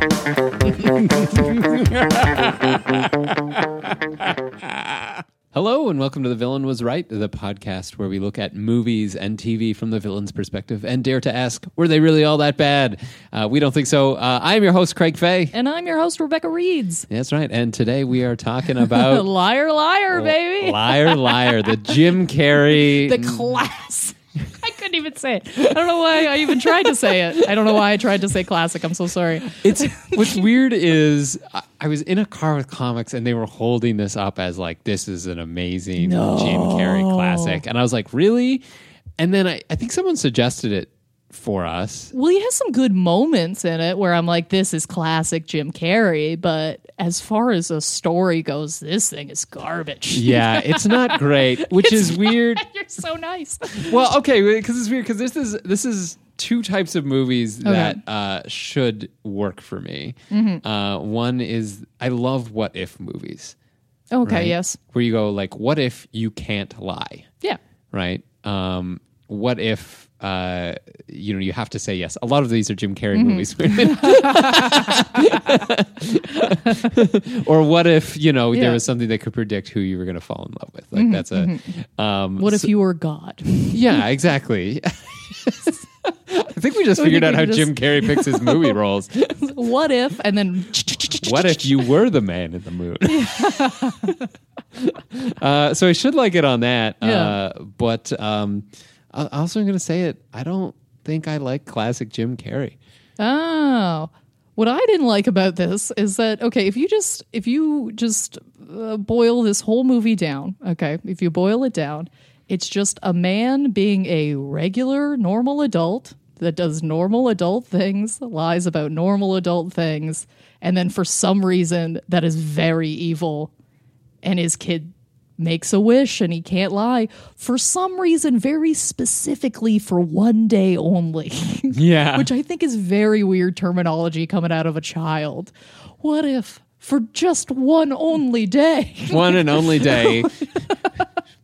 Hello, and welcome to The Villain Was Right, the podcast where we look at movies and TV from the villain's perspective and dare to ask, were they really all that bad? Uh, we don't think so. Uh, I'm your host, Craig Fay. And I'm your host, Rebecca Reeds. That's right. And today we are talking about liar, liar, baby. Liar, Liar, the Jim Carrey. the class. I couldn't even say it. I don't know why I even tried to say it. I don't know why I tried to say classic. I'm so sorry. it's what's weird is I- I was in a car with comics and they were holding this up as like this is an amazing Jim Carrey classic, and I was like, really? And then I, I think someone suggested it for us. Well, he has some good moments in it where I'm like, this is classic Jim Carrey. But as far as a story goes, this thing is garbage. Yeah, it's not great, which is weird. You're so nice. Well, okay, because it's weird because this is this is two types of movies that uh, should work for me. Uh, one is I love what if movies. Okay, right? yes. Where you go like, what if you can't lie? Yeah. right? Um, what if uh, you know you have to say yes? A lot of these are Jim Carrey movies. or what if you know Yeah. there was something that could predict who you were going to fall in love with? Like that's a um, What if you were God? yeah, exactly. I think we just figured out how just- Jim Carrey picks his movie roles. what if? And then What if you were the man in the moon? uh, so I should like it on that. Uh, Yeah. but um, I- also, I'm going to say it. I don't think I like classic Jim Carrey. Oh. What I didn't like about this is that okay, if you just if you just uh, boil this whole movie down, okay, if you boil it down, it's just a man being a regular normal adult that does normal adult things, lies about normal adult things, and then for some reason that is very evil and his kid makes a wish and he can't lie for some reason very specifically for one day only Yeah. which I think is very weird terminology coming out of a child. What if for just one only day? One and only day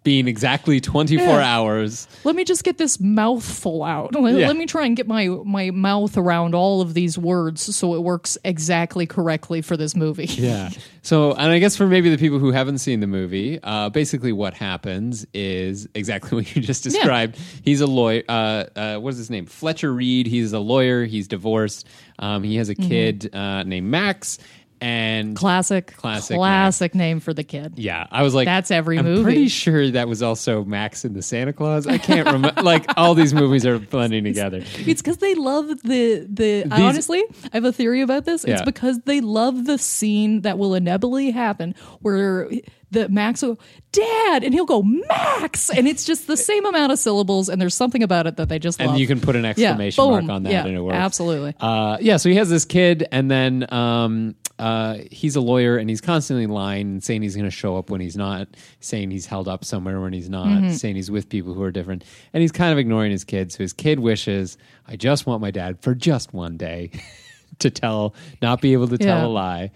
being exactly 24 hours. Let me just get this mouthful out. Let, Yeah. let me try and get my my mouth around all of these words so it works exactly correctly for this movie. Yeah. So, and I guess for maybe the people who haven't seen the movie, uh, basically what happens is exactly what you just described. He's a lawyer. Uh, uh, what is his name? Fletcher Reede. He's a lawyer. He's divorced. Um, he has a kid uh, named Max. And Classic, Classic classic name for the kid. yeah, I was like, That's every I'm movie. pretty sure that was also Max in the Santa Claus. I can't remember. like all these movies are blending together. It's because they love the the. These- honestly, I have a theory about this. It's Yeah. because they love the scene that will inevitably happen where the Max will Dad, and he'll go Max, and it's just the same amount of syllables, and there's something about it that they just And love. you can put an exclamation boom. mark on that, Yeah, and it works. absolutely. Uh, yeah, so he has this kid, and then um, uh, he's a lawyer, and he's constantly lying and saying he's going to show up when he's not, saying he's held up somewhere when he's not, Mm-hmm. saying he's with people who are different, and he's kind of ignoring his kid. So his kid wishes, "I just want my dad for just one day to tell, not be able to tell Yeah. a lie,"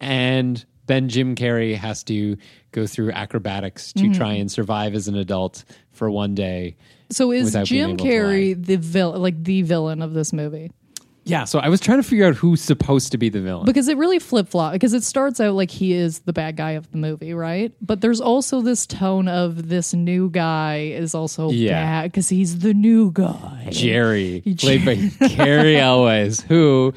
and then Jim Carrey has to go through acrobatics to Mm-hmm. try and survive as an adult for one day. So is Jim Carrey the villain, like the villain of this movie? Yeah, so I was trying to figure out who's supposed to be the villain. because it really flip flop because it starts out like he is the bad guy of the movie, right? But there's also this tone of this new guy is also Yeah. bad because he's the new guy. Jerry, played by Cary Elwes, who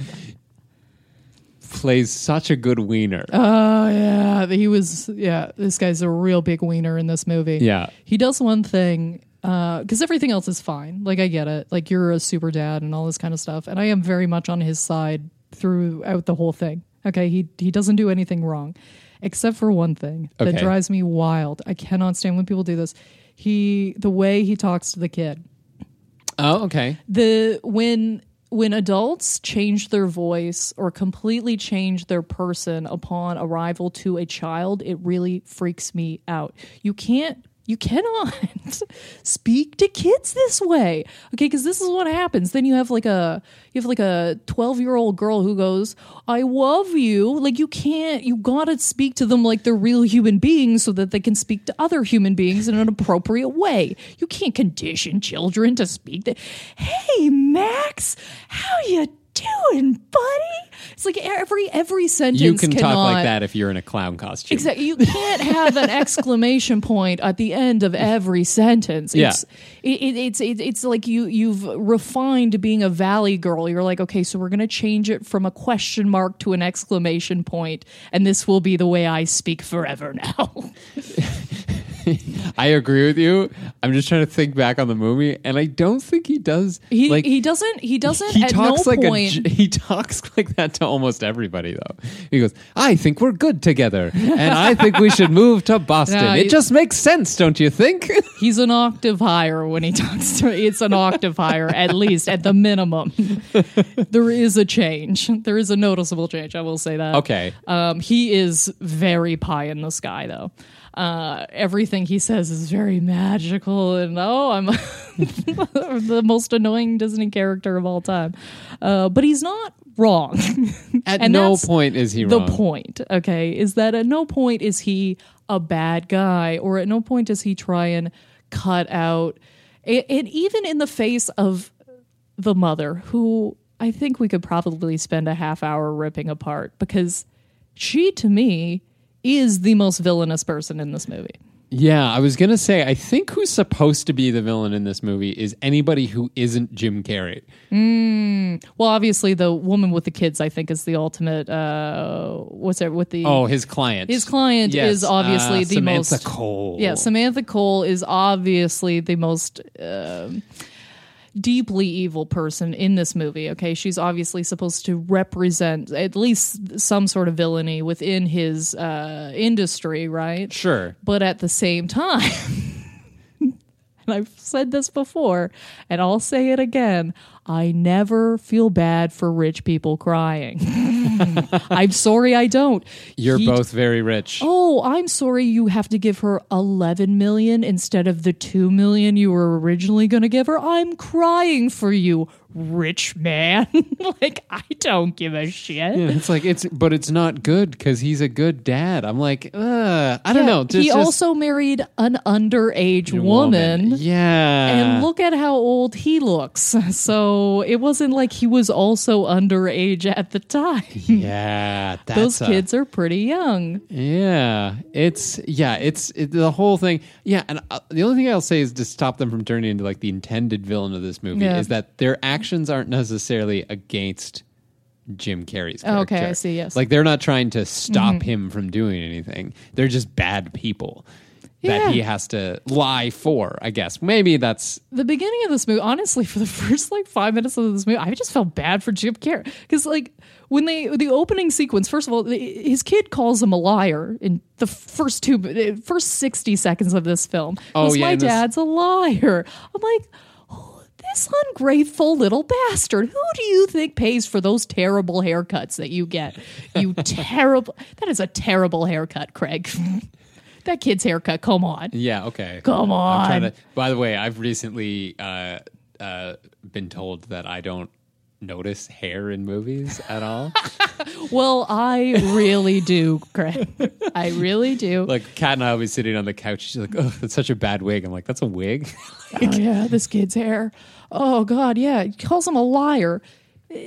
plays such a good wiener. Oh yeah, he was. Yeah, this guy's a real big wiener in this movie. Yeah. he does one thing Uh, because everything else is fine. Like I get it. Like you're a super dad and all this kind of stuff, and I am very much on his side throughout the whole thing. Okay, he he doesn't do anything wrong, except for one thing that drives me wild. I cannot stand when people do this. He the way he talks to the kid oh, okay. the when when adults change their voice or completely change their person upon arrival to a child it really freaks me out you can't you cannot speak to kids this way. Okay because this is what happens. Then you have like a you have like a 12 year old girl who goes i love you. Like you can't you gotta speak to them like they're real human beings so that they can speak to other human beings in an appropriate way. You can't condition children to speak to hey max how you doing buddy it's like every every sentence You can talk cannot- like that if you're in a clown costume. Exactly. You can't have an exclamation point at the end of every sentence. Yeah. It's it, it, it's it, it's like you you've refined being a valley girl. You're like, okay, so we're gonna change it from a question mark to an exclamation point, and this will be the way I speak forever now. I agree with you. I'm just trying to think back on the movie, and I don't think he does. He like he doesn't he doesn't he at talks no like point. a he talks like that to almost everybody though. He goes, "I think we're good together, and I think we should move to Boston. No, it just makes sense, don't you think?" He's an octave higher when he talks to me. It's an octave higher, at least at the minimum. there is a change. There is a noticeable change. I will say that. Okay. Um, he is very pie in the sky, though. Uh, everything he says is very magical, and oh, I'm the most annoying Disney character of all time. Uh, but he's not wrong. At And no point is he the wrong. point okay is that at no point is he a bad guy or at no point does he try and cut out and even in the face of the mother who i think we could probably spend a half hour ripping apart because she to me is the most villainous person in this movie Yeah, I was gonna say I think who's supposed to be the villain in this movie is anybody who isn't Jim Carrey. well obviously the woman with the kids i think is the ultimate uh what's it with the Oh, his client. His client Yes, is obviously uh, the Samantha most Cole. Yeah, Samantha Cole is obviously the most um deeply evil person in this movie. Okay, she's obviously supposed to represent at least some sort of villainy within his uh, industry, right? Sure. But at the same time. And I've said this before, and I'll say it again. I never feel bad for rich people crying. I'm sorry I don't. You're He- both very rich. Oh, I'm sorry you have to give her 11 million instead of the 2 million you were originally going to give her. I'm crying for you, rich man. like I don't give a shit. Yeah, it's like it's, but it's not good because he's a good dad. I'm like, uh, I don't Yeah, know. Just, he just also married an underage woman. Yeah, And look at how old he looks. So it wasn't like he was also underage at the time. Yeah, that's Those a- kids are pretty young. Yeah, it's yeah, it's it, the whole thing. Yeah, and uh, the only thing I'll say is to stop them from turning into like the intended villain of this movie Yeah. is that their actions aren't necessarily against Jim Carrey's Oh, okay. I see, yes. Mm-hmm. like they're not trying to stop him from doing anything. They're just bad people Yeah. that he has to lie for. I guess maybe that's the beginning of this movie, honestly, for the first like five minutes of this movie, I just felt bad for Jim Carrey because like when they the opening sequence, first of all, his kid calls him a liar in the first two first sixty seconds of this film. Oh, yeah, my and this- dad's a liar. I'm like. "Oh, This ungrateful little bastard. Who do you think pays for those terrible haircuts that you get? You terrible. That is a terrible haircut, Craig. that kid's haircut. Come on. yeah okay. Come on. to, by the way, I've recently uh, uh, been told that I don't notice hair in movies at all. Well, I really do, Craig. I really do. like Kat and I will be sitting on the couch. She's like, "Oh, that's such a bad wig." I'm like, "That's a wig." oh yeah, this kid's hair. Oh god, yeah. He calls him a liar. to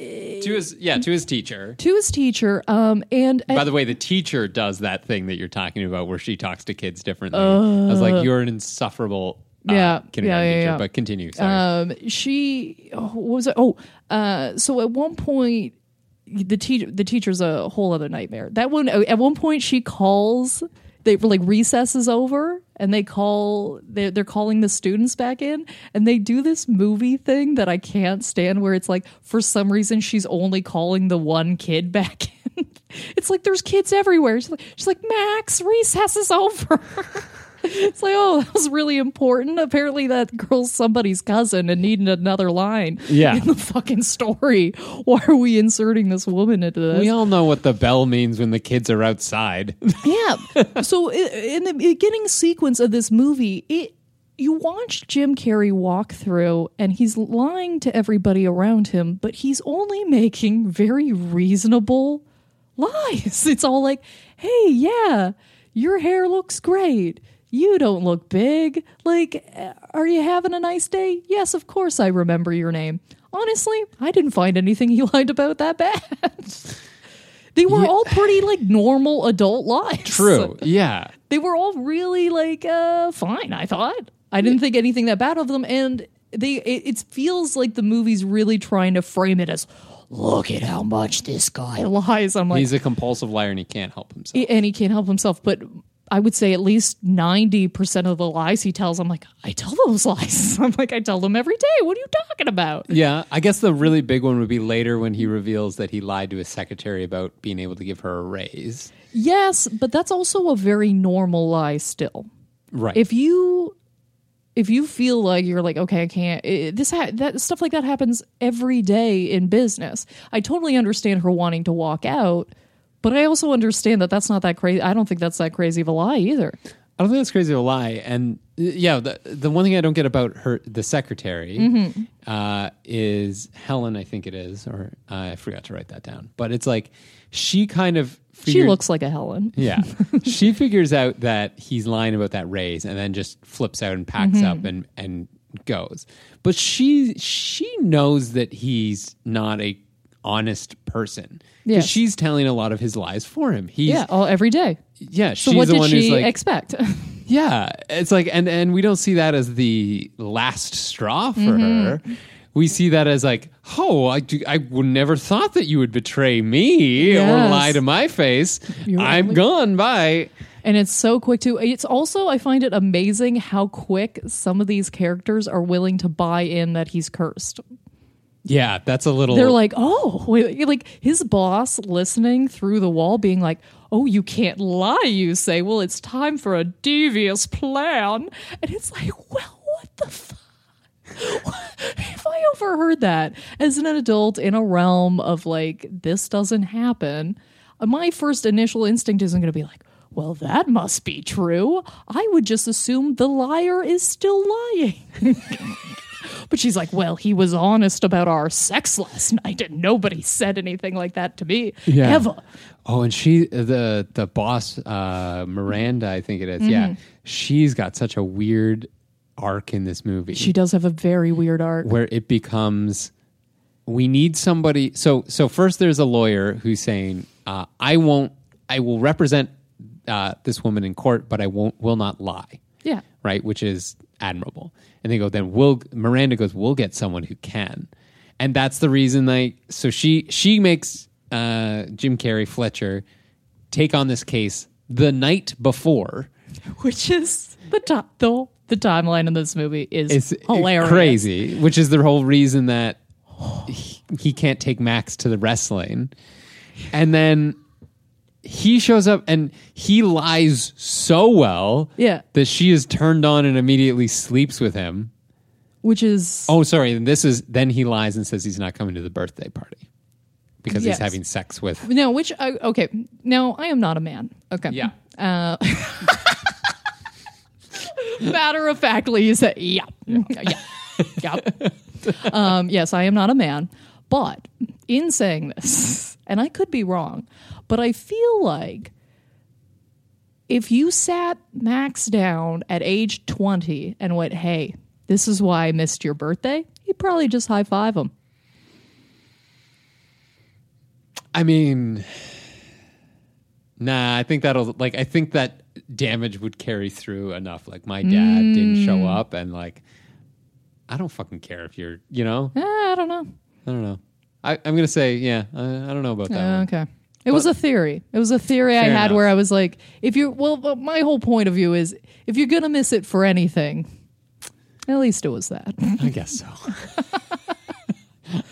his yeah to his teacher. to his teacher. Um, and By the way, the teacher does that thing that you're talking about, where she talks to kids differently. I was like, you're an insufferable uh, Yeah, kindergarten yeah, yeah, teacher. yeah. But continue. Sorry. um, she oh, what was it? Oh, uh, so at one point. The teacher, the teacher's a whole other nightmare. That one, at one point, she calls. They like recess is over, and they call. They're, they're calling the students back in, and they do this movie thing that I can't stand, where it's like for some reason she's only calling the one kid back in. It's like there's kids everywhere. She's like, she's like Max, recess is over. It's like, oh, that was really important. Apparently, that girl's somebody's cousin and needed another line Yeah. in the fucking story. Why are we inserting this woman into this? we all know what the bell means when the kids are outside. yeah. So, in the beginning sequence of this movie, it you watch Jim Carrey walk through and he's lying to everybody around him, but he's only making very reasonable lies. It's all like, hey, yeah, your hair looks great. You don't look big. Like, are you having a nice day? Yes, of course I remember your name. Honestly, I didn't find anything he lied about that bad. they were all pretty like normal adult lies. True. Yeah. They were all really like uh fine, I thought. I didn't think anything that bad of them and they it, it feels like the movie's really trying to frame it as look at how much this guy lies. I'm like He's a compulsive liar and he can't help himself. and he can't help himself, but I would say at least 90% of the lies he tells, I'm like, I tell those lies. I'm like, I tell them every day. What are you talking about? Yeah, I guess the really big one would be later when he reveals that he lied to his secretary about being able to give her a raise. Yes, but that's also a very normal lie still. Right. if you if you feel like you're like okay i can't it, this ha- that stuff like that happens every day in business i totally understand her wanting to walk out but i also understand that that's not that crazy i don't think that's that crazy of a lie either I don't think that's crazy to lie. And uh, yeah, the the one thing I don't get about her, the secretary, Mm-hmm. uh, is Helen. I think it is, or I forgot to write that down. But it's like she kind of she looks like a helen Yeah, she figures out that he's lying about that raise, and then just flips out and packs Mm-hmm. up and and goes. But she she knows that he's not a honest person because she's telling a lot of his lies for him. He's, yeah all every day yeah. so she's what the did one she like, expect yeah, it's like, and and we don't see that as the last straw for Mm-hmm. her. We see that as like, oh, I do, I never thought that you would betray me or Yes. lie to my face. You're I'm only- gone. Bye. and it's so quick too it's also i find it amazing how quick some of these characters are willing to buy in that he's cursed Yeah, that's a little. they're like, oh, like his boss listening through the wall, being like, oh, you can't lie, you say. Well, it's time for a devious plan. And it's like, well, what the fuck? if I overheard that as an adult in a realm of like, this doesn't happen, my first initial instinct isn't going to be like, well, that must be true. I would just assume the liar is still lying. But she's like, well, he was honest about our sex last night, and nobody said anything like that to me Yeah. ever. oh, and she, the the boss, uh, Miranda, I think it is. Yeah, Mm-hmm. she's got such a weird arc in this movie. She does have a very weird arc. where it becomes we need somebody so so first there's a lawyer who's saying uh, i won't i will represent uh, this woman in court but i won't will not lie Yeah. right which is admirable and they go then we'll miranda goes we'll get someone who can and that's the reason they so she she makes uh, jim carrey fletcher take on this case the night before Which is the top, the, the timeline in this movie is it's hilarious. crazy, which is the whole reason that he, he can't take Max to the wrestling. And then he shows up and he lies so well Yeah. that she is turned on and immediately sleeps with him. Which is Oh, sorry. And this is then he lies and says he's not coming to the birthday party because Yes. he's having sex with. no, which I, okay. Now I am not a man. Okay. Yeah. Uh, matter of factly, you say, yeah, yeah, yeah. um, yes, I am not a man. But in saying this, and I could be wrong, but I feel like if you sat Max down at age 20 and went, hey, this is why I missed your birthday, you'd probably just high five him. I mean, nah. I think that'll like. I think that damage would carry through enough. Like my dad didn't show Mm. up, and like, I don't fucking care if you're. You know, Eh, I don't know. I don't know. I, I'm gonna say, yeah. I, I don't know about that. Uh, okay. It was a theory. It was a theory I Fair had enough. where I was like, if you well, but my whole point of view is if you're gonna miss it for anything, at least it was that. I guess so.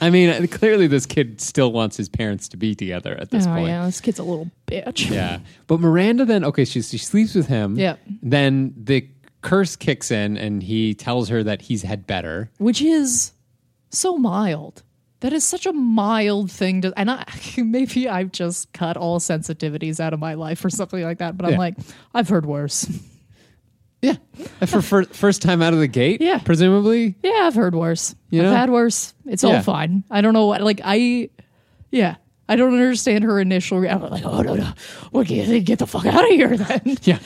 I mean, clearly this kid still wants his parents to be together at this oh point. yeah, this kid's a little bitch. Yeah. But Miranda then, okay, she, she sleeps with him. Yeah. Then the curse kicks in and he tells her that he's had better. Which is so mild. That is such a mild thing to, and I maybe I've just cut all sensitivities out of my life or something like that. But I'm Yeah. like, I've heard worse. Yeah. For fir- first time out of the gate, Yeah. presumably. Yeah, I've heard worse. You I've know? had worse. It's Yeah. all fine. I don't know what like I yeah. I don't understand her initial reaction. Like, oh no, no. You think? Get the fuck out of here then. Yeah.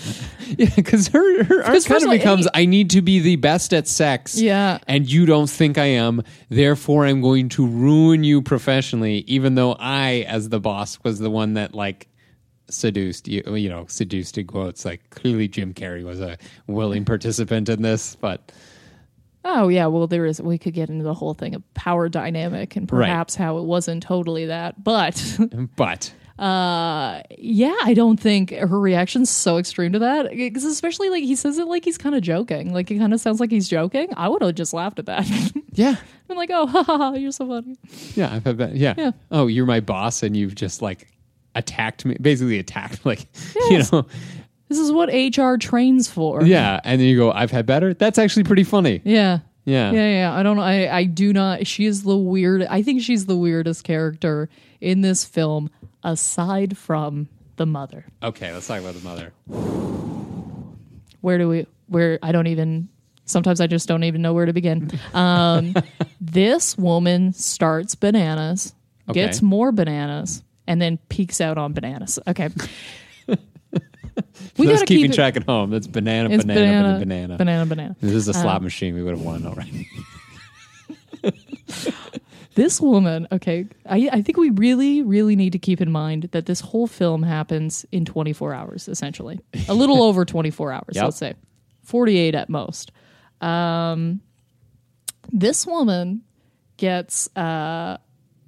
Yeah. Because her, her first kind of becomes I need to be the best at sex. Yeah. And you don't think I am. Therefore, I'm going to ruin you professionally, even though I, as the boss, was the one that, like, seduced you you know seduced in quotes like clearly jim carrey was a willing participant in this but Oh yeah, well there is we could get into the whole thing of power dynamic and Right. perhaps how it wasn't totally that. But but uh yeah, I don't think her reaction's so extreme to that. Because especially like he says it like he's kind of joking. Like it kind of sounds like he's joking. I would have just laughed at that. yeah I'm like, oh, ha, ha, ha, you're so funny. yeah i've had that yeah. Yeah. oh you're my boss and you've just like attacked me basically attacked like Yes. you know This is what HR trains for. yeah and then you go i've had better that's actually pretty funny Yeah. yeah Yeah, yeah. I don't know. I, I do not. She is the weird. I think she's the weirdest character in this film, aside from the mother. okay let's talk about the mother Where do we? Where I don't even. Sometimes I just don't even know where to begin. Um, this woman starts bananas, Okay. gets more bananas, and then peeks out on bananas. Okay. we Those gotta keeping keep track at home that's banana banana banana, banana banana, banana, this is a slot machine we would have won already this woman, okay, I, I think we really, really need to keep in mind that this whole film happens in 24 hours, essentially. A little over 24 hours, Yep. let's say. 48 at most. Um, this woman gets uh,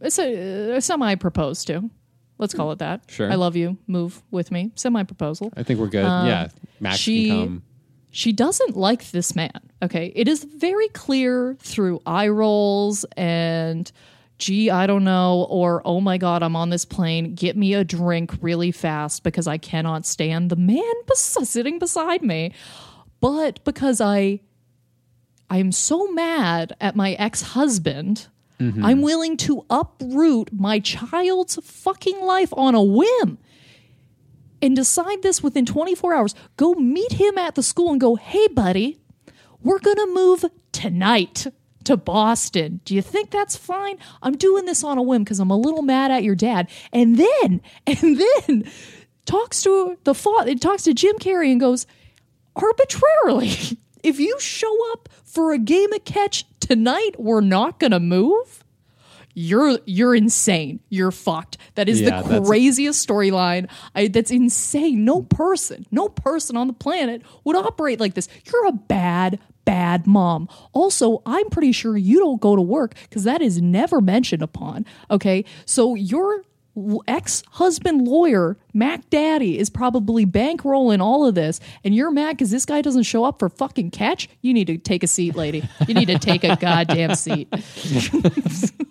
it's a, a semi proposed to. Let's call it that. Sure. I love you. Move with me. Semi proposal. i think we're good yeah max Um, she- can come she doesn't like this man. Okay. It is very clear through eye rolls and, gee, I don't know, or oh my God, I'm on this plane. Get me a drink really fast because I cannot stand the man bes- sitting beside me. But because I. I'm so mad at my ex husband, Mm-hmm. I'm willing to uproot my child's fucking life on a whim and decide this within 24 hours. Go meet him at the school and go, hey, buddy, we're going to move tonight to Boston. Do you think that's fine? I'm doing this on a whim because I'm a little mad at your dad. And then, and then talks to the father, talks to Jim Carrey and goes, arbitrarily, if you show up for a game of catch tonight, we're not going to move you're you're insane. You're fucked. That is Yeah, the craziest storyline. That's insane. No person, no person on the planet would operate like this. You're a bad, bad mom. Also, I'm pretty sure you don't go to work because that is never mentioned upon. Okay, so your ex husband lawyer Mac Daddy is probably bankrolling all of this, and you're mad because this guy doesn't show up for fucking catch. You need to take a seat, lady. You need to take a goddamn seat.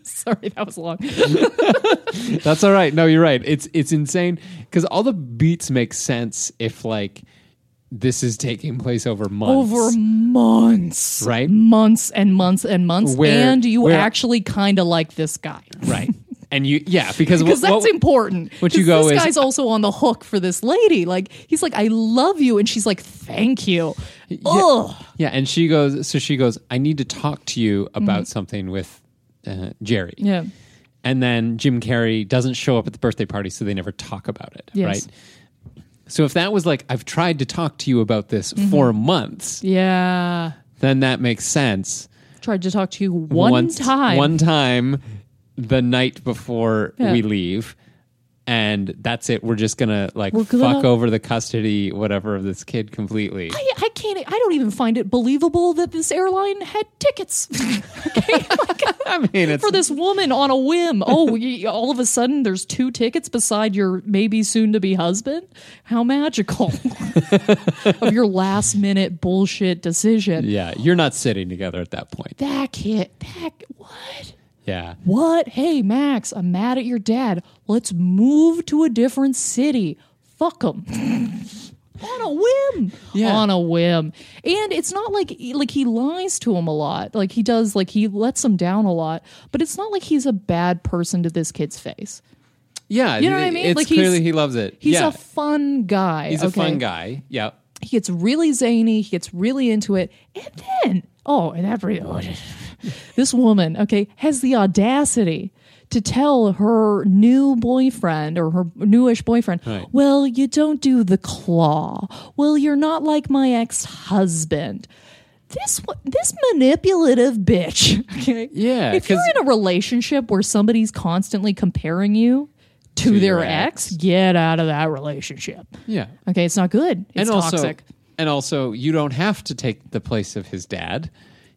Sorry, that was long. That's all right. No, you're right. It's it's insane because all the beats make sense if like this is taking place over months. Over months, Right? Months and months and months, Where- and you where- actually kind of like this guy. right. And you yeah because Because what, that's what- important. what you go this is- guy's also on the hook for this lady. Like he's like, "I love you," and she's like, "Thank you." Ugh. yeah and she goes so she goes I need to talk to you about something with uh, Jerry. Mm-hmm. Yeah. And then Jim Carrey doesn't show up at the birthday party, so they never talk about it. Yes. Right. So if that was like I've tried to talk to you about this for months, Yeah. then that makes sense. Tried to talk to you one Once- time. One time the night before Yeah. we leave. and that's it. We're just gonna like gonna- fuck over the custody, whatever, of this kid completely. I, I can't. I don't even find it believable that this airline had tickets okay? Like, I mean, it's for this woman on a whim. Oh, all of a sudden there's two tickets beside your maybe soon to be husband. How magical of your last minute bullshit decision. yeah, you're not sitting together at that point. That kid. That what? Yeah, What? Hey, Max, I'm mad at your dad. Let's move to a different city. Fuck him. On a whim. Yeah. On a whim. And it's not like like he lies to him a lot. Like he does like he lets him down a lot, but it's not like he's a bad person to this kid's face. yeah. You know what I mean? Like, clearly he loves it. He's yeah, a fun guy. he's a fun guy. Yeah, He gets really zany. He gets really into it. And then, oh, and every this woman, okay, has the audacity to tell her new boyfriend or her newish boyfriend, Right. well, you don't do the claw. Well, you're not like my ex husband. This this manipulative bitch. Okay. Yeah, If you're in a relationship where somebody's constantly comparing you to, To their ex, ex. get out of that relationship. yeah. Okay, it's not good. It's and also, toxic. and also, you don't have to take the place of his dad.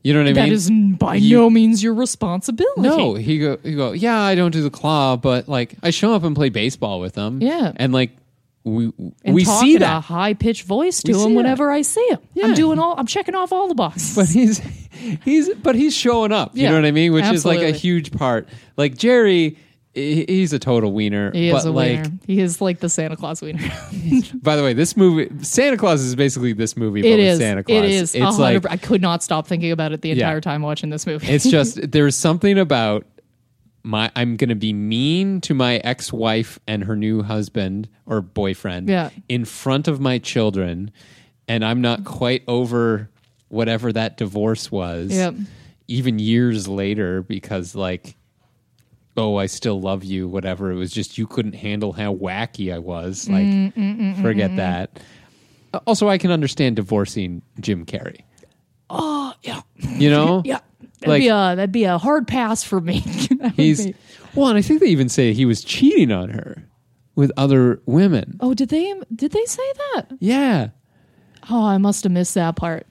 You know what I mean? That is by You- no means your responsibility. No, he go he go. Yeah, I don't do the claw, but like I show up and play baseball with him. Yeah. and like we and we see that, high pitched voice to We him that. whenever I see him. Yeah. I'm doing all. I'm checking off all the boxes. but he's he's but he's showing up. You Yeah, know what I mean? Which is like a huge part. Like Jerry, he's a total wiener. he but is a like, wiener. He is like the Santa Claus wiener. by the way, this movie Santa Claus is basically this movie. But it with is. Santa Claus. It is. It's like I could not stop thinking about it the Yeah. entire time watching this movie. it's just there's something about my I'm going to be mean to my ex-wife and her new husband or boyfriend Yeah. in front of my children and I'm not quite over whatever that divorce was Yep. even years later because like oh I still love you whatever it was just you couldn't handle how wacky I was like Mm, forget that also I can understand divorcing Jim Carrey oh yeah, you know yeah. That'd Like- be a that'd be a hard pass for me. He's be- well, and I think they even say he was cheating on her with other women. oh, did they did they say that? Yeah. Oh, I must have missed that part.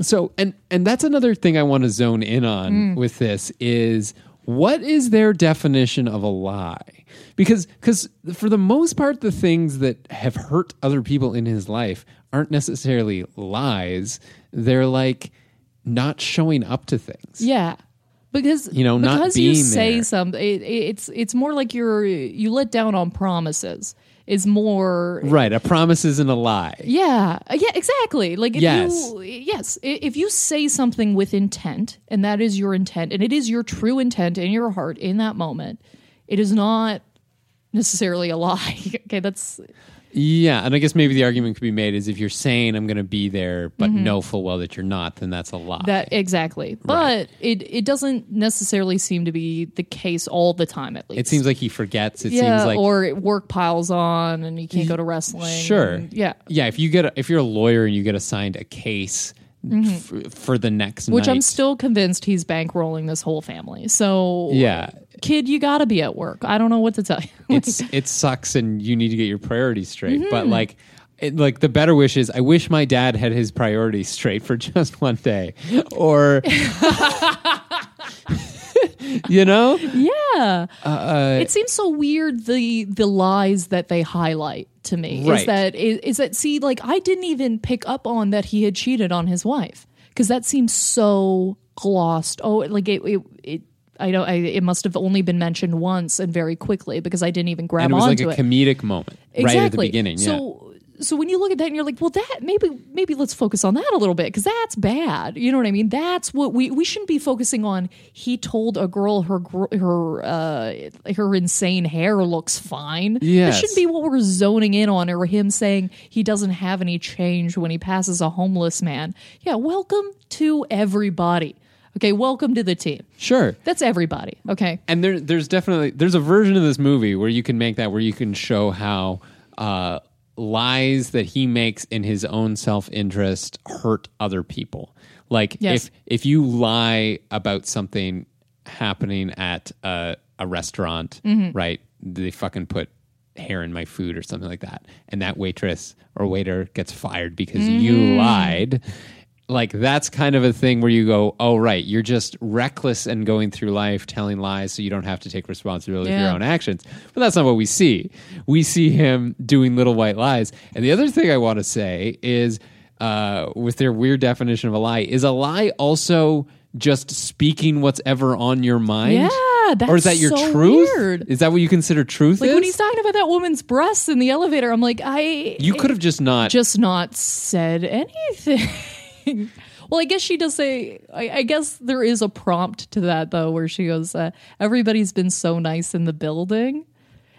So and and that's another thing I want to zone in on Mm. with this is what is their definition of a lie? Because because for the most part the things that have hurt other people in his life aren't necessarily lies. They're like not showing up to things. Yeah. Because You know, not because you say there. something, it, it's it's more like you're you let down on promises. Is more Right, a promise isn't a lie. yeah uh, yeah exactly like if Yes. you yes if you say something with intent and that is your intent and it is your true intent in your heart in that moment, it is not necessarily a lie. okay, that's Yeah, and I guess maybe the argument could be made is if you're saying I'm going to be there, but know full well that you're not, then that's a lie. Mm-hmm. that exactly. But it it doesn't necessarily seem to be the case all the time. At least it seems like he forgets. It yeah, seems like or work piles on and you can't go to wrestling. sure, and- yeah. yeah. If you get a, if you're a lawyer and you get assigned a case f- for the next Mm-hmm. Which I'm still convinced he's bankrolling this whole family. So yeah, kid, you got to be at work. I don't know what to tell you. it's it sucks and you need to get your priorities straight. Mm-hmm. But like. It, like the better wish is, I wish my dad had his priorities straight for just one day, or you know, yeah. uh, it seems so weird the the lies that they highlight to me is that is, is that see like I didn't even pick up on that he had cheated on his wife because that seems so glossed. Oh, like it it. it I don't. I, it must have only been mentioned once and very quickly because I didn't even grab and it was like a it. comedic moment right at the beginning. Yeah. So so when you look at that and you're like, well, that maybe maybe let's focus on that a little bit because that's bad. You know what I mean? That's what we we shouldn't be focusing on. He told a girl her her uh, her insane hair looks fine. Yes. That shouldn't be what we're zoning in on, or him saying he doesn't have any change when he passes a homeless man. Yeah, welcome to everybody. Okay, welcome to the team. Sure. That's everybody. Okay. and there, there's definitely there's a version of this movie where you can make that where you can show how uh, lies that he makes in his own self interest hurt other people. Like Yes. if if you lie about something happening at a, a restaurant, Mm-hmm. right? They fucking put hair in my food or something like that, and that waitress or waiter gets fired because you lied. Like that's kind of a thing where you go, oh right, you're just reckless and going through life telling lies, so you don't have to take responsibility for your own actions. But that's not what we see. We see him doing little white lies. And the other thing I want to say is, uh, with their weird definition of a lie, is a lie also just speaking what's ever on your mind? Yeah, or is that your so truth? weird. Is that what you consider truth? Like is? when he's talking about that woman's breasts in the elevator, I'm like, I you could have just not. just not said anything. well, I guess she does say. I, I guess there is a prompt to that though, where she goes, uh, "Everybody's been so nice in the building,"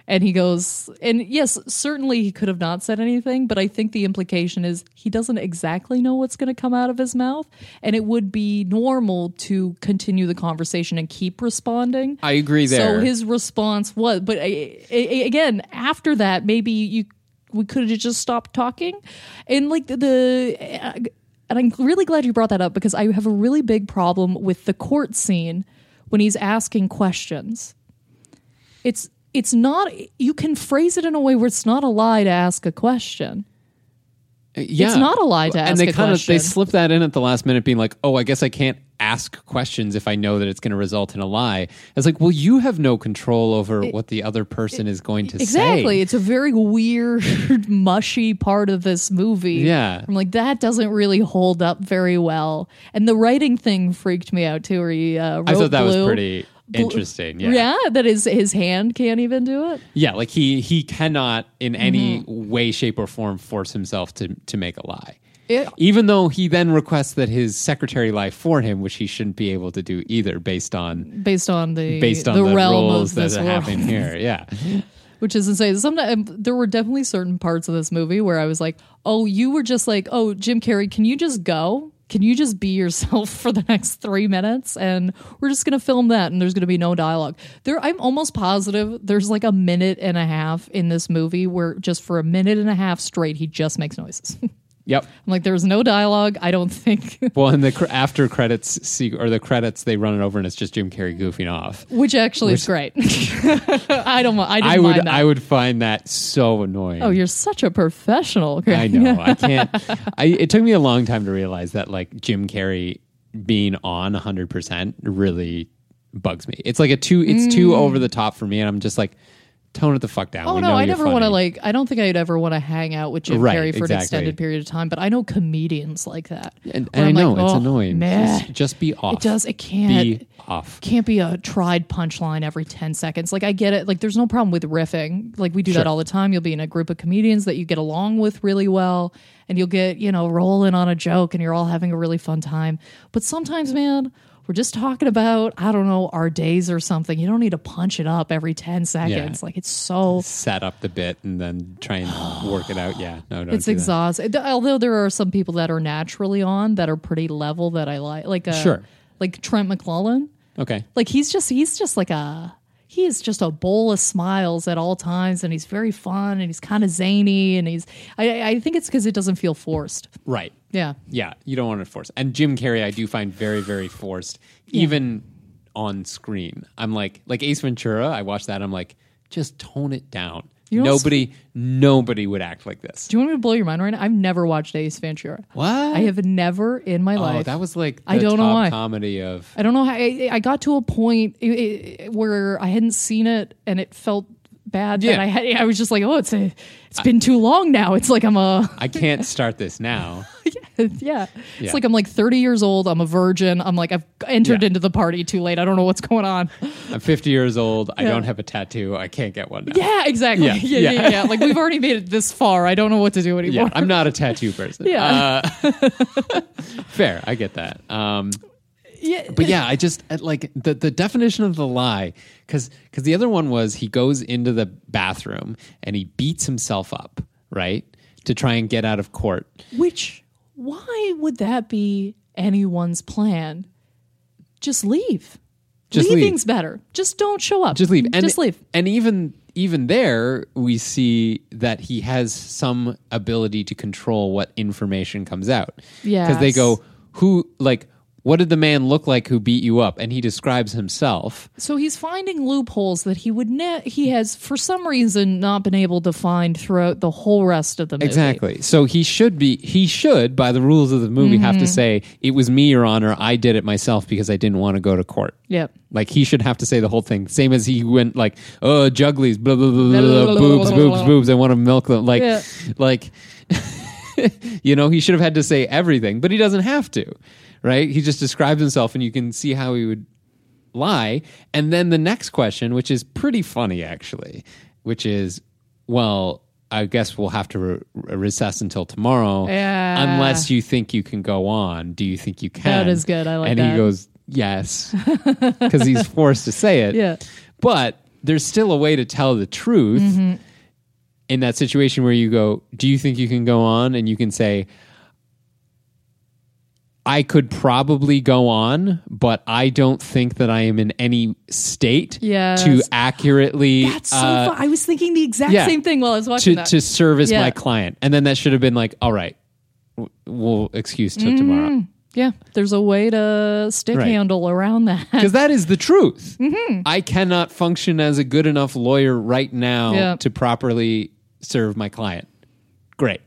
and he goes, and yes, certainly he could have not said anything, but I think the implication is he doesn't exactly know what's going to come out of his mouth, and it would be normal to continue the conversation and keep responding. I agree there. So his response was, but I, I, again, after that, maybe you we could have just stopped talking, and like the. the and I'm really glad you brought that up because I have a really big problem with the court scene when he's asking questions. It's it's not you can phrase it in a way where it's not a lie to ask a question. Uh, yeah. It's not a lie to ask a question. and they kind of they slip that in at the last minute, being like, "Oh, I guess I can't ask questions if I know that it's going to result in a lie." It's like, well, you have no control over what the other person is going to Exactly. say. Exactly. It's a very weird, mushy part of this movie. Yeah. I'm like, that doesn't really hold up very well. And the writing thing freaked me out too, where he uh, wrote I thought that was pretty interesting. Yeah. Yeah, that is his hand can't even do it. Yeah, like he he cannot in any Mm-hmm. way, shape, or form force himself to to make a lie. It- Even though he then requests that his secretary lie for him, which he shouldn't be able to do either, based on based on the based on the, the, realm rules of that this are world. happening here. Yeah, which is insane. Sometimes um, there were definitely certain parts of this movie where I was like, "Oh, you were just like, oh, Jim Carrey, can you just go? Can you just be yourself for the next three minutes? And we're just gonna film that, and there's gonna be no dialogue." There, I'm almost positive there's like a minute and a half in this movie where just for a minute and a half straight, he just makes noises. I'm yep. like, there's no dialogue. I don't think. Well, in the cr- after credits or the credits, they run it over and it's just Jim Carrey goofing off. Which actually is great. I don't. I I would. I would find that so annoying. oh, you're such a professional. I know. I can't. I, it took me a long time to realize that like Jim Carrey being on 100% really bugs me. It's like a too it's too mm. over the top for me and I'm just like tone it the fuck down. Oh We no, know I never want to like. I don't think I'd ever want to hang out with Jim Right, Carrey for exactly. an extended period of time. But I know comedians like that. and, where and I I'm know like, it's "Oh, annoying. Man, Just, just be off. it does. It can't. be off. can't be a tried punchline every 10 seconds. Like, I get it. Like, there's no problem with riffing. Like, we do that all the time. You'll be in a group of comedians that you get along with really well, and you'll get, you know, rolling on a joke, and you're all having a really fun time. But sometimes, man, we're just talking about, I don't know, our days or something. You don't need to punch it up every 10 seconds. Like, it's so. Set up the bit and then try and work it out. Yeah. No, no. It's exhausting. Although there are some people that are naturally on that are pretty level that I like, like uh, Sure. like Trent McClellan. Okay. Like he's just he's just like a he is just a bowl of smiles at all times, and he's very fun, and he's kind of zany, and he's I I think it's because it doesn't feel forced. Right. Yeah, Yeah, you don't want to force. And Jim Carrey, I do find very, very forced, even on screen. I'm like, like Ace Ventura. I watch that. I'm like, just tone it down. You know what's- nobody, nobody would act like this. do you want me to blow your mind right now? I've never watched Ace Ventura. What? I have never in my Oh, life. that was like the I don't know why. comedy of. I don't know how I, I got to a point i- i- where I hadn't seen it, and it felt bad. Yeah. that I had, I was just like, oh, it's a, it's been too long now. It's like I'm a I can't start this now. yeah. Yeah. It's like I'm like 30 years old. I'm a virgin. I'm like I've entered into the party too late. I don't know what's going on. I'm 50 years old. I don't have a tattoo. I can't get one now. Yeah, exactly. Yeah, Yeah, yeah. Like we've already made it this far. I don't know what to do anymore. Yeah, I'm not a tattoo person. Yeah. Uh, fair. I get that. Um, yeah. but yeah, I just like the the definition of the lie because because the other one was he goes into the bathroom and he beats himself up right to try and get out of court. Which why would that be anyone's plan? Just leave. Just leave. Leaving's better. Just don't show up. Just leave. And, Just leave. And even even there, we see that he has some ability to control what information comes out. Yeah. Because they go who like What did the man look like who beat you up? And he describes himself. So he's finding loopholes that he would ne- he has for some reason not been able to find throughout the whole rest of the movie. Exactly. So he should be he should by the rules of the movie have Mm-hmm. to say it was me your honor I did it myself because I didn't want to go to court. Yep. Like he should have to say the whole thing. Same as he went like, "Oh, jugglies, blah blah blah, blah, blah, boobs, boobs, boobs. I want to milk them." Like Yeah. like you know, he should have had to say everything, but he doesn't have to. Right? He just describes himself and you can see how he would lie. And then the next question, which is pretty funny actually, which is, well, I guess we'll have to re- recess until tomorrow, Yeah. unless you think you can go on. Do you think you can? That is good. I like and that. he goes, yes, because he's forced to say it. Yeah. but there's still a way to tell the truth Mm-hmm. in that situation where you go, do you think you can go on? And you can say, I could probably go on, but I don't think that I am in any state Yes. to accurately That's so uh, fun. I was thinking the exact yeah. same thing while I was watching to that. to service Yeah. my client. And then that should have been like, all right, we'll excuse till tomorrow. yeah, there's a way to stick Right. handle around that. Because that is the truth. Mm-hmm. I cannot function as a good enough lawyer right now Yeah. to properly serve my client. Great.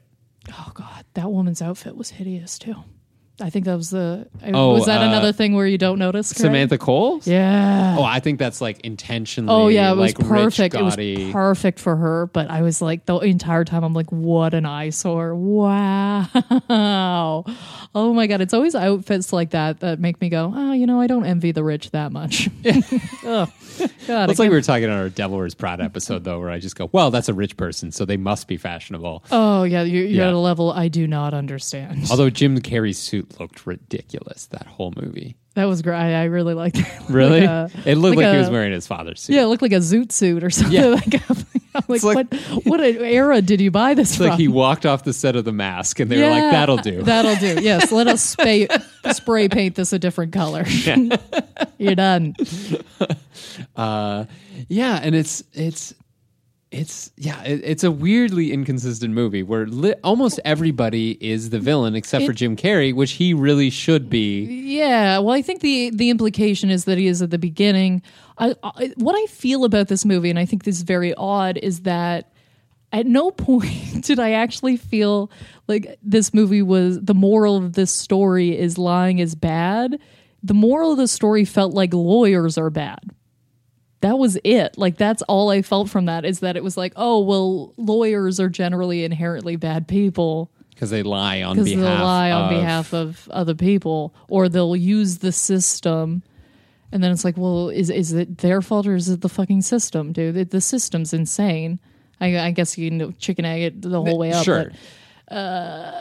Oh god, that woman's outfit was hideous too. I think that was the. Oh, was that uh, another thing where you don't notice? Samantha Cole? Yeah. Oh, I think that's like intentionally. Oh yeah, it was like, perfect. Rich, it was perfect for her. But I was like the entire time, I'm like, what an eyesore! Wow. Oh my god, it's always outfits like that that make me go, oh, you know, I don't envy the rich that much. oh, God, It's like we were talking on our Devil Wears Prada episode, though, where I just go, "Well, that's a rich person, so they must be fashionable." oh yeah, you're, you're Yeah. at a level I do not understand. Although Jim Carrey's suit looked ridiculous that whole movie. That was great. I, really liked it. Really, Like a- it looked like like, he was wearing his father's suit. Yeah, it looked like a zoot suit or something. Yeah. like, I'm like, like- what what era did you buy this It's from? like he walked off the set of The Mask, and they were like, "That'll do." That'll do. Yes, let us spray, spray paint this a different color. You're done. Uh, yeah, and it's it's it's yeah, it, it's a weirdly inconsistent movie where li- almost everybody is the villain except for It- Jim Carrey, which he really should be. Yeah. Well, I think the the implication is that he is at the beginning. I, I what I feel about this movie, and I think this is very odd, is that at no point did I actually feel like this movie was the moral of this story is lying is bad. The moral of the story felt like lawyers are bad. That was it. Like that's all I felt from that is that it was like, oh well, lawyers are generally inherently bad people Because they lie on because behalf. they'll lie on of- behalf of other people or they'll use the system and then it's like well is is it their fault or is it the fucking system dude the, system's insane I, I guess you know chicken egg it the whole way up Sure. but uh,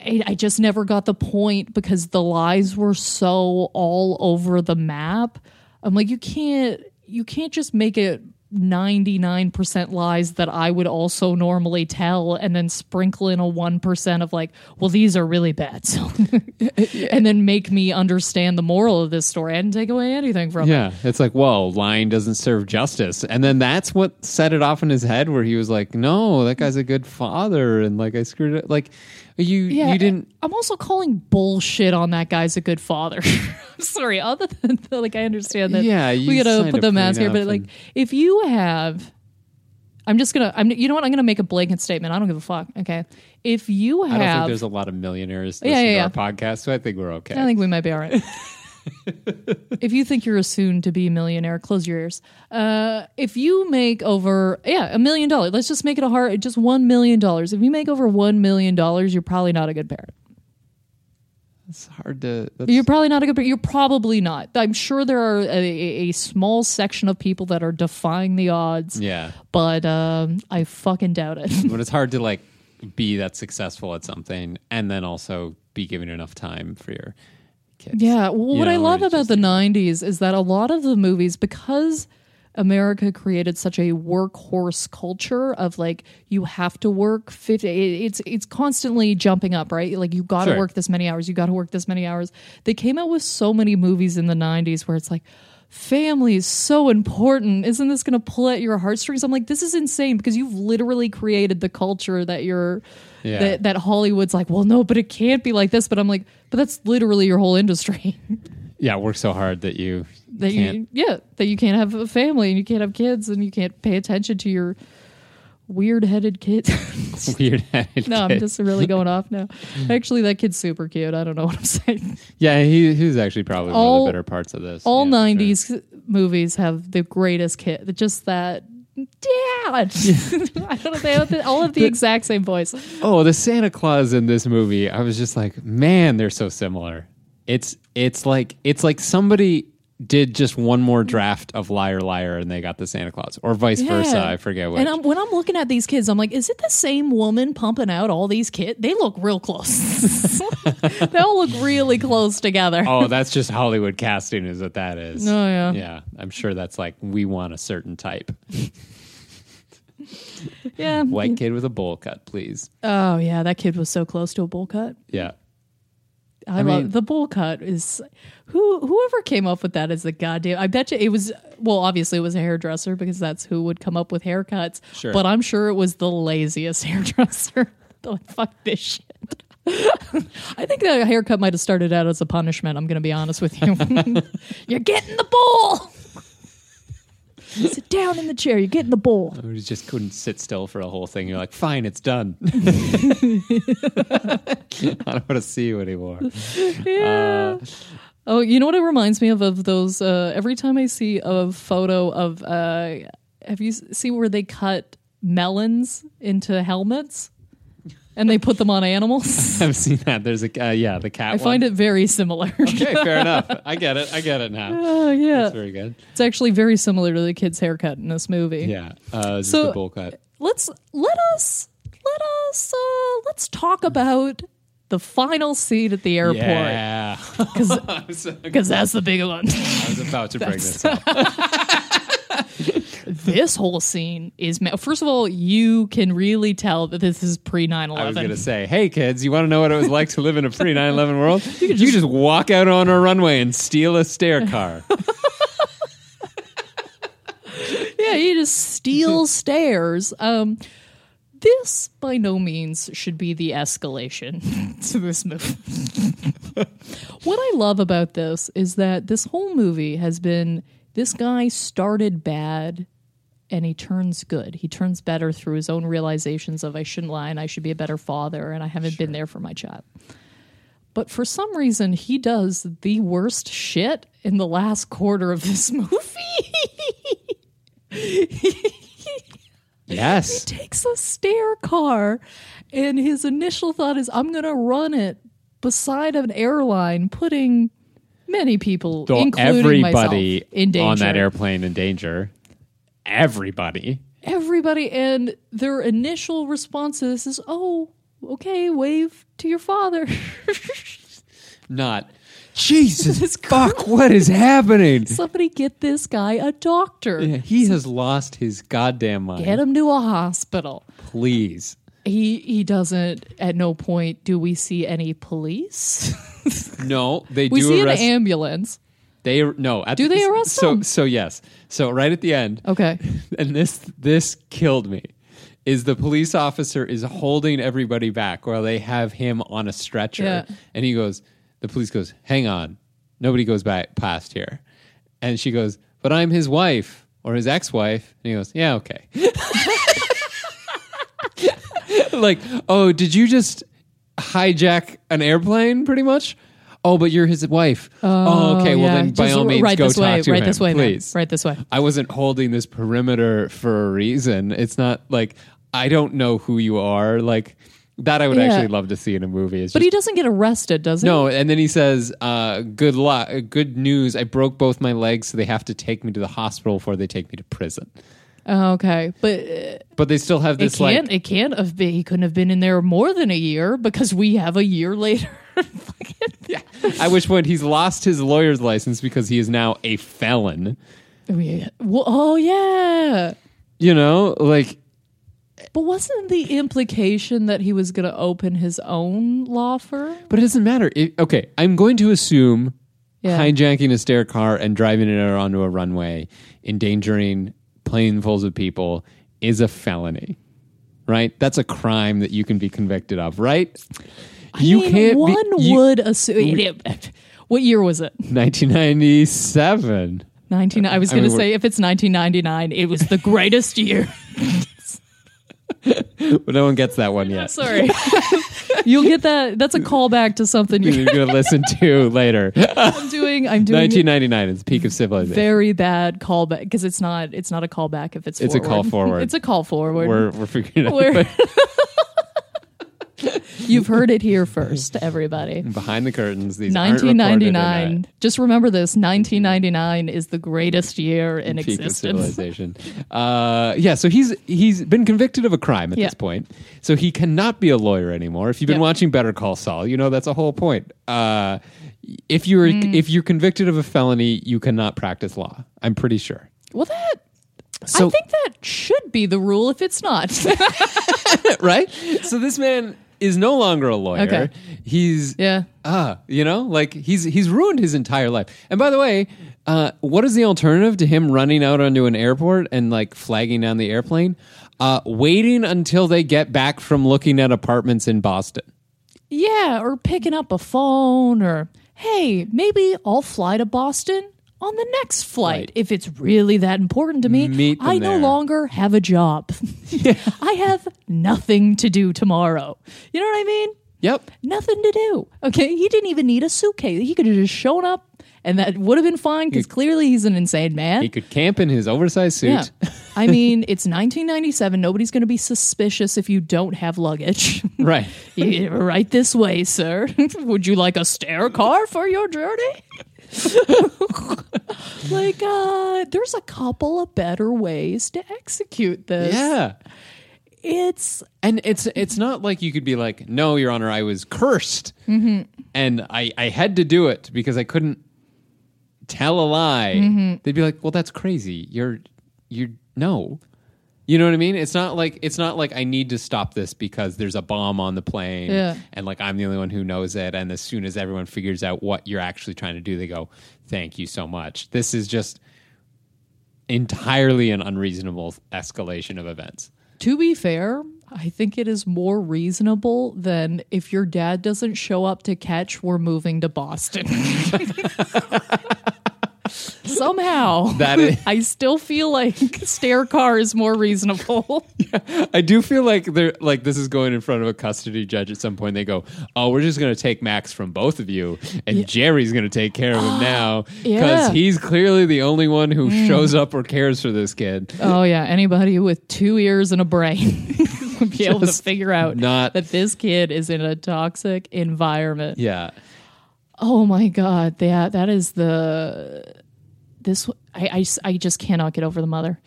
I, I just never got the point because the lies were so all over the map i'm like you can't you can't just make it 99% lies that I would also normally tell and then sprinkle in a 1% of like, well, these are really bad. So, and then make me understand the moral of this story. Didn't take away anything from it. Yeah, it's like, whoa, lying doesn't serve justice. And then that's what set it off in his head where he was like, no, that guy's a good father. And like, I screwed it. Like, you, Yeah, you didn't. I'm also calling bullshit on that guy's a good father. I'm sorry. Other than like, I understand that. Yeah, we gotta put the mask here, but like, if you have, I'm just gonna. I'm. You know what? I'm gonna make a blanket statement. I don't give a fuck. Okay. If you have, I don't think there's a lot of millionaires Yeah, listening yeah, to our podcast, so I think we're okay. I think we might be all right. if you think you're a soon to be millionaire, close your ears. Uh, if you make over, yeah, a million dollars, let's just make it a hard, just one million dollars. If you make over one million dollars, you're probably not a good parent. it's hard to. That's, You're probably not a good parent. You're probably not. I'm sure there are a, a, a small section of people that are defying the odds, yeah, but um, I fucking doubt it. but it's hard to like be that successful at something and then also be given enough time for your kids. Yeah. Well, what I love about just the 90s is that a lot of the movies, because America created such a workhorse culture of like, you have to work 50, it's, it's constantly jumping up, right? Like, you got to Sure. work this many hours, you got to work this many hours. They came out with so many movies in the 90s where it's like, family is so important. Isn't this going to pull at your heartstrings? I'm like, this is insane because you've literally created the culture that you're Yeah. that that Hollywood's like, well, no, but it can't be like this. But I'm like, but that's literally your whole industry. Yeah, work so hard that you that can't. you yeah that you can't have a family and you can't have kids and you can't pay attention to your weird headed kids. Weird headed no, I'm just really going off now. Actually, that kid's super cute. I don't know what I'm saying. Yeah, he he was actually probably one All- of the better parts of this. All Yeah, for sure. '90s movies have the greatest kid. Just that. Dad, I don't know. They have the, all have the exact same voice. Oh, the Santa Clause in this movie, I was just like, man, they're so similar. It's it's like it's like somebody did just one more draft of Liar Liar and they got the Santa Clause, or vice versa. I forget which. And I'm, when I'm looking at these kids, I'm like, is it the same woman pumping out all these kids? They look real close. they all look really close together. oh, that's just Hollywood casting, is what that is. Oh, yeah. yeah. I'm sure that's like we want a certain type. Yeah. White kid with a bowl cut, please. Oh yeah, that kid was so close to a bowl cut. Yeah. I, I love mean- the bowl cut. Is who whoever came up with that is the goddamn. I bet you it was. Well, obviously it was a hairdresser because that's who would come up with haircuts. Sure. But I'm sure it was the laziest hairdresser. Like, fuck this shit. I think that haircut might have started out as a punishment. I'm going to be honest with you. You're getting the bowl. Sit down in the chair. You're getting the bowl. You just couldn't sit still for a whole thing. You're like, fine, it's done. I don't want to see you anymore. Yeah. oh, you know what it reminds me of? Of those. Uh, every time I see a photo of, uh, have you s- seen where they cut melons into helmets and they put them on animals? I've seen that. There's a uh, yeah, the cat. I find it very similar. Okay, fair enough. I get it. I get it now. Oh yeah, That's very good. it's actually very similar to the kid's haircut in this movie. Yeah, uh, So- the bowl cut. Let's let us let us uh, let's talk about the final scene at the airport Yeah, because was that's the big one. I was about to bring this up. This whole scene is ma- first of all you can really tell that this is pre 9-11 I was going to say, hey kids, you want to know what it was like to live in a pre 9/11 world? You could just, walk out on a runway and steal a stair car. yeah you just steal stairs um this by no means should be the escalation to this movie what i love about this is that this whole movie has been this guy started bad and he turns good. He turns better through his own realizations of I shouldn't lie and I should be a better father and I haven't been there for my child. But for some reason, he does the worst shit in the last quarter of this movie. yes, He Takes a stair car, and his initial thought is, I'm going to run it beside an airline, putting many people, including everybody myself, in danger. on that airplane in danger. Everybody. everybody and their initial response to this is oh okay wave to your father Not Jesus fuck. What is happening? somebody get this guy a doctor Yeah, he has lost his goddamn mind. get him to a hospital Please. he he doesn't at no point do we see any police No, they we do see arrest. an ambulance they no. At Do the- they arrest so, him? So yes. So right at the end, okay and this this killed me. Is the police officer is holding everybody back while they have him on a stretcher, Yeah. and he goes. The police goes, "Hang on, nobody goes back past here," and she goes, "But I'm his wife or his ex-wife," and he goes, "Yeah, okay." like, oh, did you just hijack an airplane? Pretty much. Oh, but you're his wife. Oh, okay. Well, yeah. then, by Just all means, right go this talk way to right him, this way please. right this way I wasn't holding this perimeter for a reason. It's not like I don't know who you are. Like that, I would Yeah. actually love to see in a movie. It's but just, he doesn't get arrested does he no, and then he says, uh, "Good luck, good news. I broke both my legs, so they have to take me to the hospital before they take me to prison." oh, okay but uh, But they still have it this can't like, it can't have been he couldn't have been in there more than a year because we have a year later yeah. At which point he's lost his lawyer's license because he is now a felon. Oh, yeah. Well, oh yeah. You know, like But wasn't the implication that he was going to open his own law firm? But it doesn't matter. It, okay, I'm going to assume Yeah. hijacking a stair car and driving it onto a runway, endangering planefuls of people, is a felony. Right? That's a crime that you can be convicted of. Right? You mean, can't. One be, you- would assume. What year was it? 1997. 19. I was going to say if it's 1999, it was the greatest year. But no one gets that one yet. Sorry. You'll get that. That's a callback to something You're you're going to listen to later. I'm doing. I'm doing 1999 is the peak of civilization. very bad callback because it's not. It's not a callback if it's. It's a call forward. It's a call forward. We're, we're figuring it out. You've heard it here first, everybody. Behind the curtains, these aren't recorded in a 1999. Just remember this: 1999 is the greatest year in peak of existence. civilization. Uh, yeah, so he's he's been convicted of a crime at Yeah. this point, so he cannot be a lawyer anymore. If you've been watching Better Call Saul, you know that's a whole point. Uh, if you're Mm. if you're convicted of a felony, you cannot practice law. I'm pretty sure. Well, that So I think that should be the rule. If it's not, right. So this man is no longer a lawyer. Okay. He's yeah. ah, you know, like he's he's ruined his entire life. And by the way, uh, what is the alternative to him running out onto an airport and like flagging down the airplane? Uh, waiting until they get back from looking at apartments in Boston. Yeah, or picking up a phone, or hey, maybe I'll fly to Boston on the next flight Right. if it's really that important to me. Meet I no there. longer have a job. I have nothing to do tomorrow. You know what I mean? Yep. Nothing to do. Okay, he didn't even need a suitcase. He could have just shown up, and that would have been fine because clearly he's an insane man. He could camp in his oversized suit. Yeah. I mean, it's 1997. Nobody's going to be suspicious if you don't have luggage. Right. Right this way, sir. Would you like a stair car for your journey? like, uh, there's a couple of better ways to execute this. Yeah. It's And it's it's not like you could be like, no, Your Honor, I was cursed, Mm-hmm. and I I had to do it because I couldn't tell a lie. Mm-hmm. They'd be like, well, that's crazy. You're you're no. You know what I mean? It's not like it's not like I need to stop this because there's a bomb on the plane, Yeah. and like I'm the only one who knows it. And as soon as everyone figures out what you're actually trying to do, they go, "Thank you so much." This is just entirely an unreasonable escalation of events. to be fair, I think it is more reasonable than if your dad doesn't show up to catch we're moving to Boston. Somehow, That is- I still feel like stair car is more reasonable. I do feel like they're like this is going in front of a custody judge at some point. They go, "Oh, we're just going to take Max from both of you, and Jerry's going to take care of him now because Yeah. Mm. he's clearly the only one who shows up or cares for this kid." Oh yeah, anybody with two ears and a brain would be able to figure out not- that this kid is in a toxic environment. Yeah, Oh my god, that that is the this. I I, I just cannot get over the mother.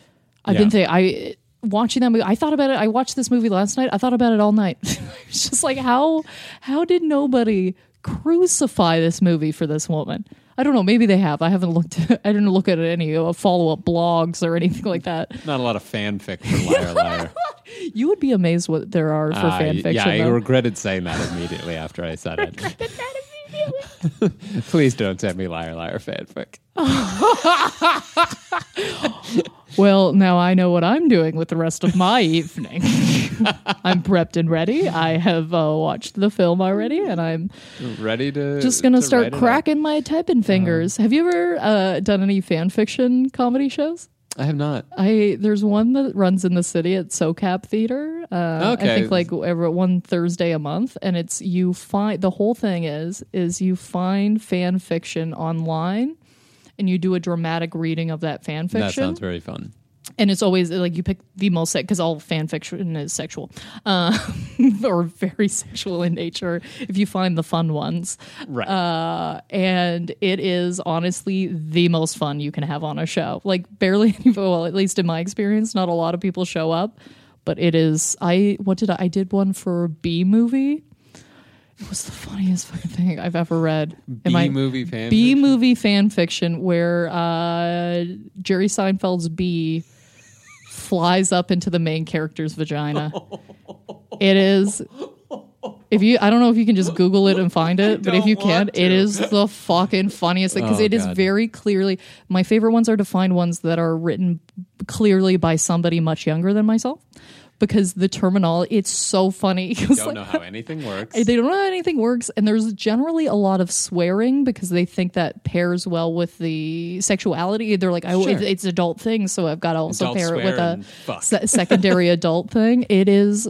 I've been thinking. I watching that movie. I thought about it. I watched this movie last night. I thought about it all night. it's just like how how did nobody crucify this movie for this woman? I don't know. Maybe they have. I haven't looked. I didn't look at any uh, follow up blogs or anything like that. not a lot of fanfic for liar liar. You would be amazed what there are for Uh, fan fiction. yeah, I though. regretted saying that immediately after I said it. Please don't send me liar liar fanfic. Well, now I know what I'm doing with the rest of my evening. I'm prepped and ready. I have uh, watched the film already, and I'm Ready to just gonna to start write it up? cracking my typing fingers. have you ever uh, done any fan fiction comedy shows? I have not. I there's one that runs in the city at SoCap Theater. Uh, I think like every one Thursday a month, and it's you find the whole thing is is you find fan fiction online, and you do a dramatic reading of that fan fiction That sounds very fun. And it's always like you pick the most because all fan fiction is sexual uh, or very sexual in nature if you find the fun ones Right. uh, and it is honestly the most fun you can have on a show like barely any well at least in my experience not a lot of people show up but it is i what did i i did one for b movie it was the funniest fucking thing i've ever read B movie fan. B fiction? movie fan fiction where uh, Jerry Seinfeld's bee flies up into the main character's vagina. It is If you, I don't know if you can just Google it and find it, but if you can, want it to. is the fucking funniest thing because Oh, it is God. very clearly. My favorite ones are to find ones that are written clearly by somebody much younger than myself, because the terminal it's so funny. Don't like, know how anything works. they don't know how anything works, and there's generally a lot of swearing because they think that pairs well with the sexuality. They're like, oh, Sure. it- it's adult thing, so I've got to also Adult pair it with a se- secondary adult thing. It is.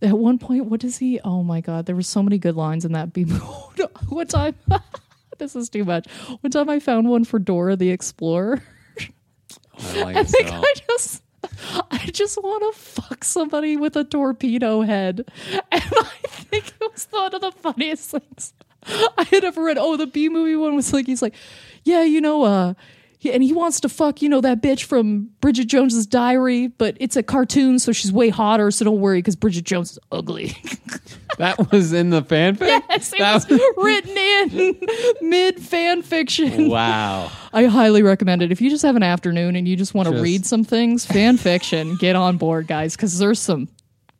At one point, what does he? Oh my god, there were so many good lines in that. Be one time, this is too much. One time, I found one for Dora the Explorer. I like I think so. I just, I just want to fuck somebody with a torpedo head, and I think it was one of the funniest things I had ever read. Oh, the B movie one was like he's like, yeah, you know, uh. And he wants to fuck, you know, that bitch from Bridget Jones's Diary, but it's a cartoon, so she's way hotter. So don't worry, because Bridget Jones is ugly. That was in the fanfic. yes, it That was written in mid fan fiction. Wow. I highly recommend it. If you just have an afternoon and you just want to Just- read some things, fan fiction, get on board, guys, because there's some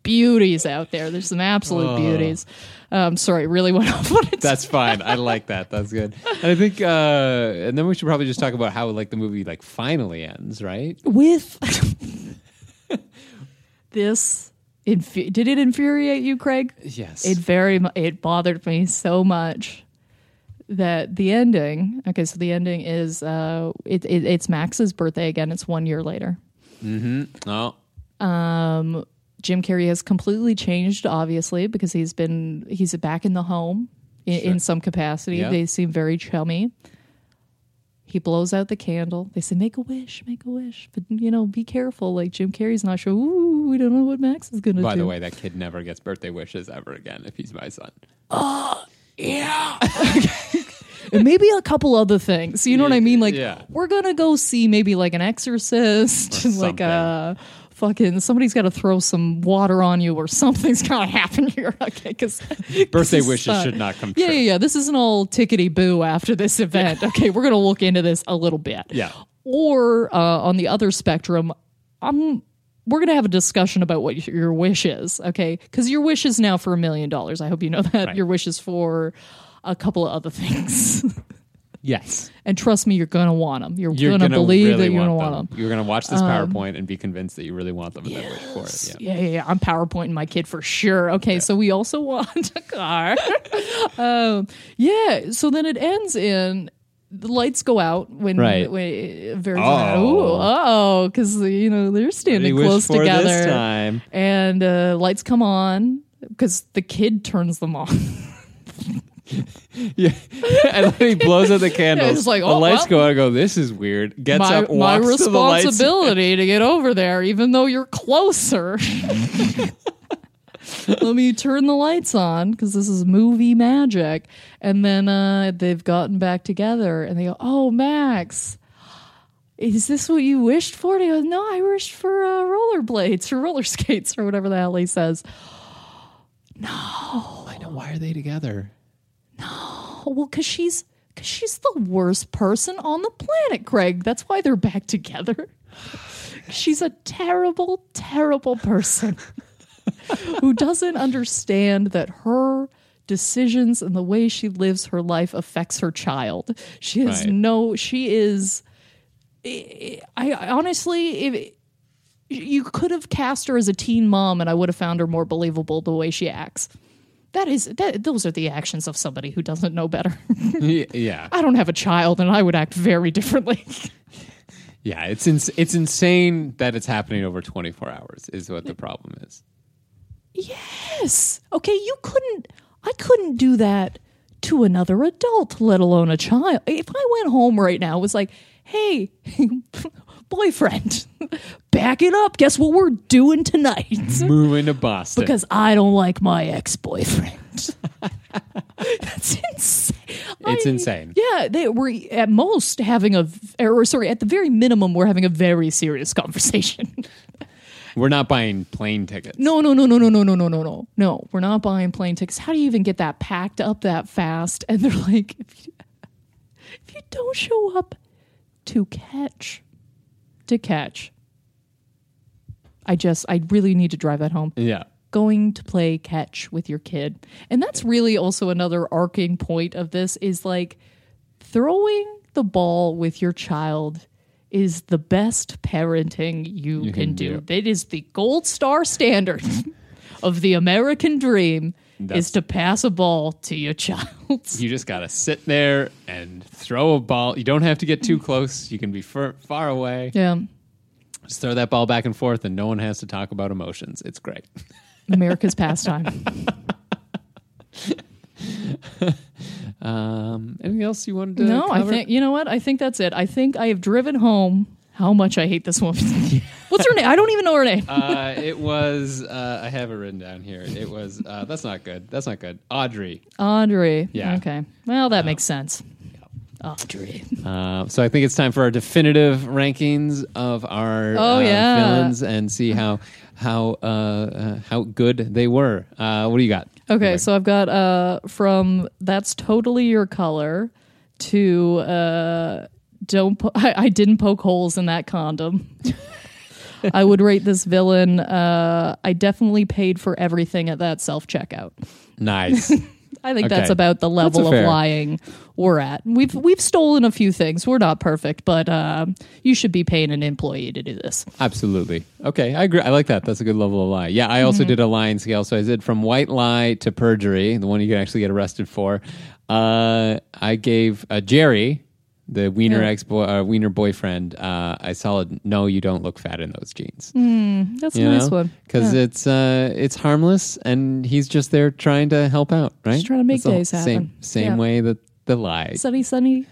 beauties out there. There's some absolute beauties. Um, sorry, really went off on it. That's fine. I like that. That's good. And I think, uh, and then we should probably just talk about how like the movie like finally ends, right? with this. Infu- did it infuriate you, Craig? Yes. It very mu- it bothered me so much that the ending. Okay, so the ending is uh, it, it it's Max's birthday again. It's one year later. Mm-hmm. oh, Um, Jim Carrey has completely changed, obviously, because he's been he's back in the home in, in some capacity. Yeah. They seem very chummy. He blows out the candle. They say, "Make a wish, make a wish," but you know, be careful. Like Jim Carrey's not sure. Ooh, we don't know what Max is gonna do. by the way, that kid never gets birthday wishes ever again if he's my son. and maybe a couple other things. You know what I mean? Like Yeah. we're gonna go see maybe like an exorcist, Or like a fucking somebody's got to throw some water on you or something's gonna happen here. Okay, because Birthday wishes should not come Yeah, true. yeah, yeah. This isn't all tickety boo after this event. Okay, we're gonna look into this a little bit. Yeah. Or uh, on the other spectrum, I'm. We're gonna have a discussion about what your wish is, okay? Because your wish is now for a million dollars. I hope you know that. Right. Your wish is for a couple of other things. Yes. And trust me, you're gonna want them. You're, gonna, gonna, believe really that you're gonna want want them. You're gonna watch this PowerPoint and be convinced that you really want them and then wish for it. Yeah. Yeah, yeah, yeah. I'm PowerPointing my kid for sure. Okay, so we also want a car. um, yeah. So then it ends in the lights go out when Right. when very Oh. oh because you know they're standing What do you close together and uh, lights come on because the kid turns them on. Yeah. and then he blows out the candles. it's like, the oh, lights well. go out and go, this is weird. Gets my, up, my walks to the lights. responsibility to get over there, even though you're closer. Let me turn the lights on because this is movie magic. And then uh, they've gotten back together and they go, Oh, Max, is this what you wished for? And he goes, No, I wished for uh, rollerblades or roller skates or whatever the hell he says. No. I know. Why are they together? No. well, because she's. Cause she's the worst person on the planet, Craig. That's why they're back together. She's a terrible, terrible person who doesn't understand that her decisions and the way she lives her life affects her child. She has Right. no, she is, I, I honestly, if, you could have cast her as a teen mom and I would have found her more believable the way she acts. That is, that, those are the actions of somebody who doesn't know better. yeah. I don't have a child and I would act very differently. Yeah. It's ins- it's insane that it's happening over 24 hours is what the problem is. Yes. Okay, you couldn't I couldn't do that to another adult, let alone a child. If I went home right now, it was like, "Hey, boyfriend, back it up. Guess what we're doing tonight?" Moving to Boston. because I don't like my ex-boyfriend. That's insane. It's I- insane. Yeah, they were at most having a, or sorry, at the very minimum, we're having a very serious conversation. We're not buying plane tickets. No, no, no, no, no, no, no, no, no, no. No, we're not buying plane tickets. How do you even get that packed up that fast? And they're like, if you, if you don't show up to catch, to catch, I just, I really need to drive that home. Yeah. going to play catch with your kid. And that's really also another arcing point of this is like throwing the ball with your child is the best parenting you, can, can do. do. It is the gold star standard of the American dream That's- is to pass a ball to your child. You just got to sit there and throw a ball. You don't have to get too mm. close. You can be far, far away. yeah. Just throw that ball back and forth, and no one has to talk about emotions. It's great. America's pastime. Um, anything else you wanted to? No, I think you know what? I think that's it. I think I have driven home how much I hate this woman. What's her name? I don't even know her name. uh, it was. Uh, I have it written down here. It was. Uh, that's not good. That's not good. Audrey. Audrey. Yeah. Okay. Well, that makes sense. Audrey. Uh, so I think it's time for our definitive rankings of our Oh, uh, yeah. villains and see how how uh, uh, how good they were. Uh, what do you got? Okay, so I've got uh from that's totally your color to uh don't po- I, I didn't poke holes in that condom. I would rate this villain uh I definitely paid for everything at that self checkout. Nice. I think that's about the level of fair. lying we're at. We've we've stolen a few things. We're not perfect, but uh, you should be paying an employee to do this. Absolutely. Okay, I agree. I like that. That's a good level of lie. Yeah, I also did a lying scale. So I did from white lie to perjury, the one you can actually get arrested for. Uh, I gave uh, Jerry, the wiener Yeah. ex boy, uh, wiener boyfriend, uh, I solid. No, you don't look fat in those jeans. That's a you nice one. because Yeah. it's uh, it's harmless, and he's just there trying to help out, right? Just trying to make That's days happen. Same same Yeah. way that the lie, sunny, sunny.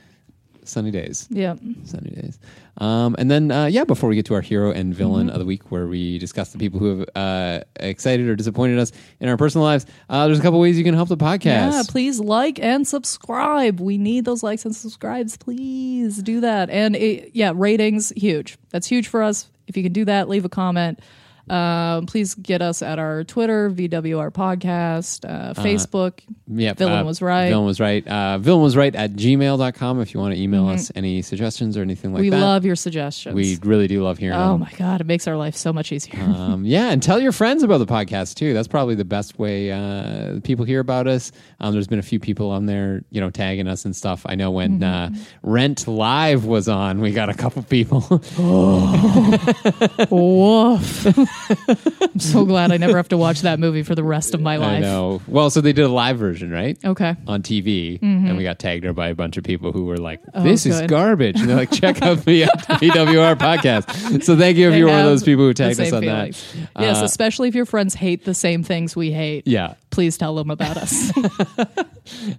sunny days. Yeah. Sunny days. Um, and then, uh, yeah, before we get to our hero and villain Mm-hmm. of the week, where we discuss the people who have uh, excited or disappointed us in our personal lives, uh, there's a couple ways you can help the podcast. Yeah, please like and subscribe. We need those likes and subscribes. Please do that. And it, yeah, ratings huge. That's huge for us. If you can do that, leave a comment. Um, please get us at our Twitter, VWR Podcast, uh, Facebook. Yeah, Villain uh, was right. Villain was right. Uh, villain was right at gmail.com if you want to email us any suggestions or anything like Mm-hmm. we love your suggestions. We really do love hearing oh them. my God, it makes our life so much easier. um, yeah, and tell your friends about the podcast too. That's probably the best way uh, people hear about us. Um, there's been a few people on there, you know, tagging us and stuff. I know when Mm-hmm. uh, Rent Live was on, we got a couple people. oh. Woof. I'm so glad I never have to watch that movie for the rest of my life. I know. Well, so they did a live version, right? Okay. On TV, and we got tagged there by a bunch of people who were like, Oh, "This is garbage," and they're like, "Check out the VWR podcast." So thank you if They you're one of those people who tagged us on feelings. that. Yes, Uh, especially if your friends hate the same things we hate. yeah. Please tell them about us.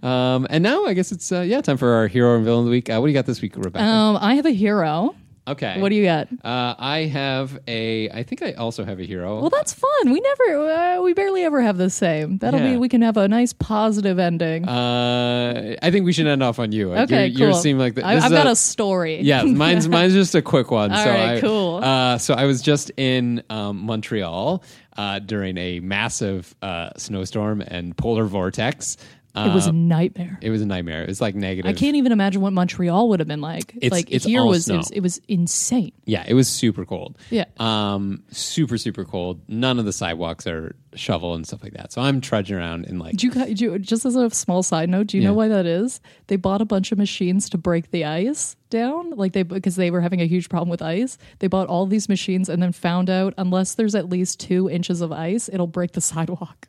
Um, and now I guess it's uh, yeah time for our hero and villain of the week. Uh, what do you got this week, Rebecca? um, I have a hero. Okay. What do you got? Uh, I have a. I think I also have a hero. Well, that's fun. We never, uh, we barely ever have the same. That'll Yeah. be. We can have a nice positive ending. uh, I think we should end off on you. okay, you cool. You seem like the, I, this I've is got a, story. Yeah, mine's mine's just a quick one. All so right, I, cool. Uh, so I was just in um, Montreal uh, during a massive uh, snowstorm and polar vortex. It was a Um, nightmare. it was a nightmare. It was like negative. I can't even imagine what Montreal would have been like. It's- like it's here all was it, was it was insane. Yeah, it was super cold. Yeah. Um, super super cold. None of the sidewalks are shovel and stuff like that. So I'm trudging around in like Did you, did you just as a small side note? Do you know why that is? They bought a bunch of machines to break the ice down, like they because they were having a huge problem with ice. They bought all these machines and then found out unless there's at least two inches of ice, it'll break the sidewalk.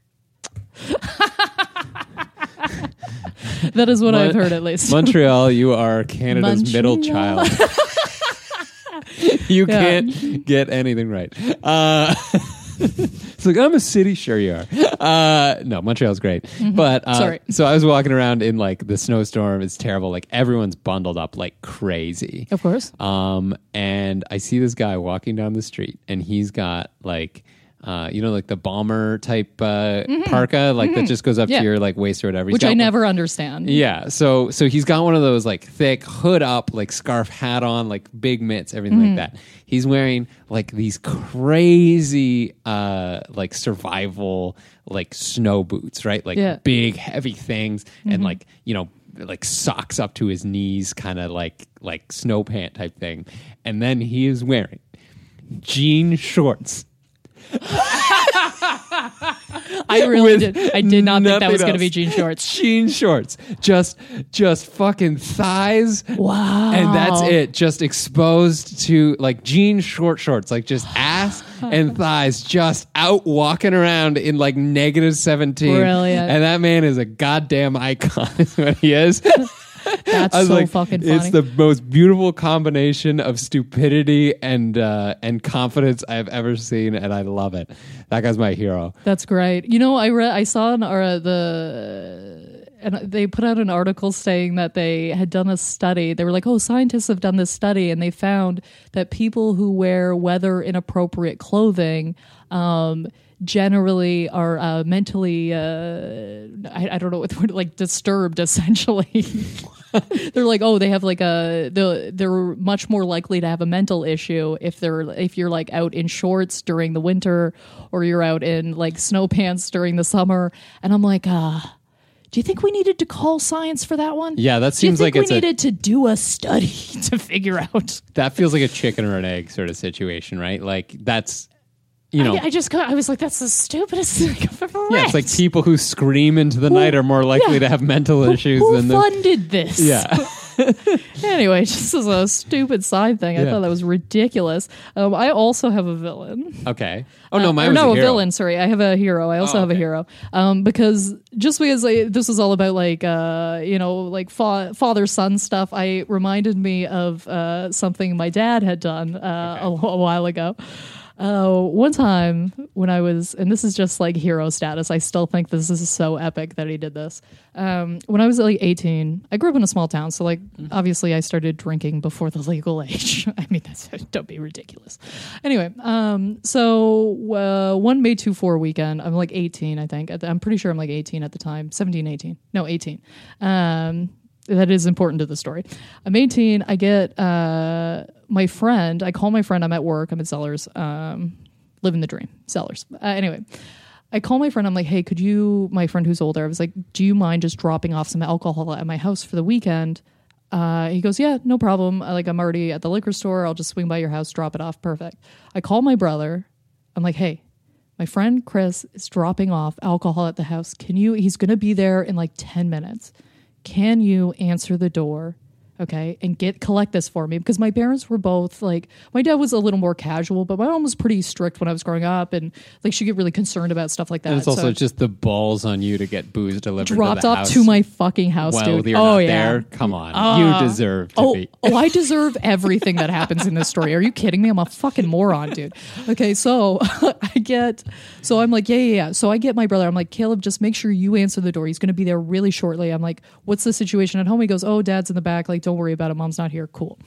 that is what I've heard, at least. Montreal, you are Canada's middle child. you Yeah. can't get anything right. Uh, it's like I'm a city, sure you are. Uh, no, Montreal's great, but uh, Mm-hmm. Sorry. So I was walking around in like the snowstorm. It's terrible. Like everyone's bundled up like crazy. of course. Um, and I see this guy walking down the street, and he's got like, uh, you know, like the bomber type uh, parka, like that just goes up Mm-hmm. Yeah. to your like waist or whatever. He's Which I one- never understand. yeah, so so he's got one of those like thick hood up, like scarf hat on, like big mitts, everything Mm-hmm. like that. He's wearing like these crazy uh like survival like snow boots, right? Like Yeah. Mm-hmm. big heavy things and like, you know, like socks up to his knees kind of like like snow pant type thing. And then he is wearing jean shorts. I really With did. I did not think that nothing was going to be jean shorts. jean shorts, just just fucking thighs. Wow. And that's it, just exposed to like jean short shorts, like just ass and thighs, just out walking around in like negative seventeen. Brilliant. And that man is a goddamn icon, is what he is. That's so like, fucking funny. it's the most beautiful combination of stupidity and uh, and confidence I've ever seen, and I love it. That guy's my hero. That's great. You know, I read, I saw an uh, the, and they put out an article saying that they had done a study. They were like, "Oh, scientists have done this study, and they found that people who wear weather inappropriate clothing." Um, generally are uh, mentally uh, I, I don't know what the word like disturbed essentially. They're like oh they have like a the they're much more likely to have a mental issue if they're if you're like out in shorts during the winter or you're out in like snow pants during the summer. And i'm like uh do you think we needed to call science for that one? Yeah, that seems think like we it's a- needed to do a study to figure out? That feels like a chicken or an egg sort of situation, right? Like that's you know. I, I just got, I was like that's the stupidest thing i've ever read yeah, it's like people who scream into the night are more likely yeah. to have mental issues who than the funded this yeah. anyway, just as a stupid side thing, I Yeah. thought that was ridiculous. Um, I also have a villain. okay. Oh no, Uh, mine or was no, a, hero. villain. Sorry, I have a hero. I also Oh, have a hero. Um, because just because like, this was all about like uh, you know, like fa- father son stuff, I reminded me of uh, something my dad had done uh, a, a while ago. Uh, one time when I was, and this is just like hero status, I still think this is so epic that he did this. Um, when I was like 18, I grew up in a small town. So, like, obviously, I started drinking before the legal age. I mean, that's don't be ridiculous. Anyway, um, so uh, one May 2 4 weekend, I'm like 18, I think. At the- I'm pretty sure I'm like 18 at the time, 17, 18. No, 18. Um, that is important to the story. I'm 18. I get uh, my friend. I call my friend. I'm at work. I'm at Zellers. Um, living the dream. Zellers. Uh, anyway, I call my friend. I'm like, hey, could you, my friend who's older, I was like, do you mind just dropping off some alcohol at my house for the weekend? Uh, he goes, yeah, no problem. Like, I'm already at the liquor store. I'll just swing by your house, drop it off. Perfect. I call my brother. I'm like, hey, my friend Chris is dropping off alcohol at the house. Can you, he's to be there in like 10 minutes. Can you answer the door? Okay, and get collect this for me because my parents were both like my dad was a little more casual, but my mom was pretty strict when I was growing up, and like she get really concerned about stuff like that. And it's also So just the balls on you to get booze delivered. dropped to off to my fucking house, dude. oh yeah, there. Come on, uh, you deserve to Oh, be. oh, I deserve everything that happens in this story. Are you kidding me? I'm a fucking moron, dude. Okay, so I get, so I'm like, yeah, yeah, yeah. So I get my brother. I'm like, Caleb, just make sure you answer the door. He's going to be there really shortly. I'm like, what's the situation at home? He goes, oh, dad's in the back. Like, don't worry about it. Mom's not here. Cool.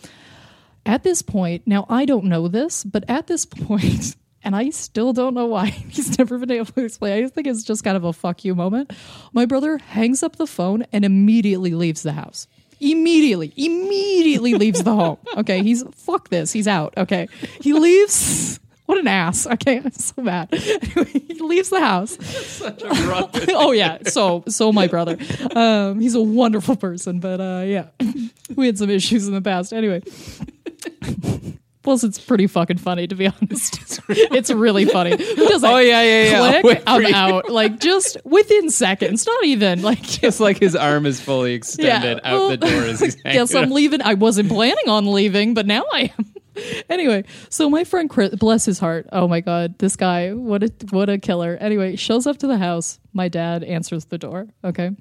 At this point, now I don't know this, but at this point, and I still don't know why he's never been able to explain. I think it's just kind of a fuck you moment. My brother hangs up the phone and immediately leaves the house. Immediately, immediately leaves the home. Okay, he's fuck this. He's out. Okay, he leaves. What an ass. Okay, I'm so mad. Anyway, he leaves the house. oh yeah, so so my brother. Um, he's a wonderful person, but uh, yeah, we had some issues in the past. Anyway. Plus, it's pretty fucking funny to be honest. It's really funny. Does? Oh, yeah, yeah, yeah. Click, Wait I'm you. out. Like just within seconds. Not even like It's like his arm is fully extended out well, the door as he's hanging Guess I'm up. leaving. I wasn't planning on leaving, but now I am. anyway, so my friend Chris, bless his heart. Oh my god, this guy, what a what a killer. Anyway, shows up to the house. My dad answers the door. Okay,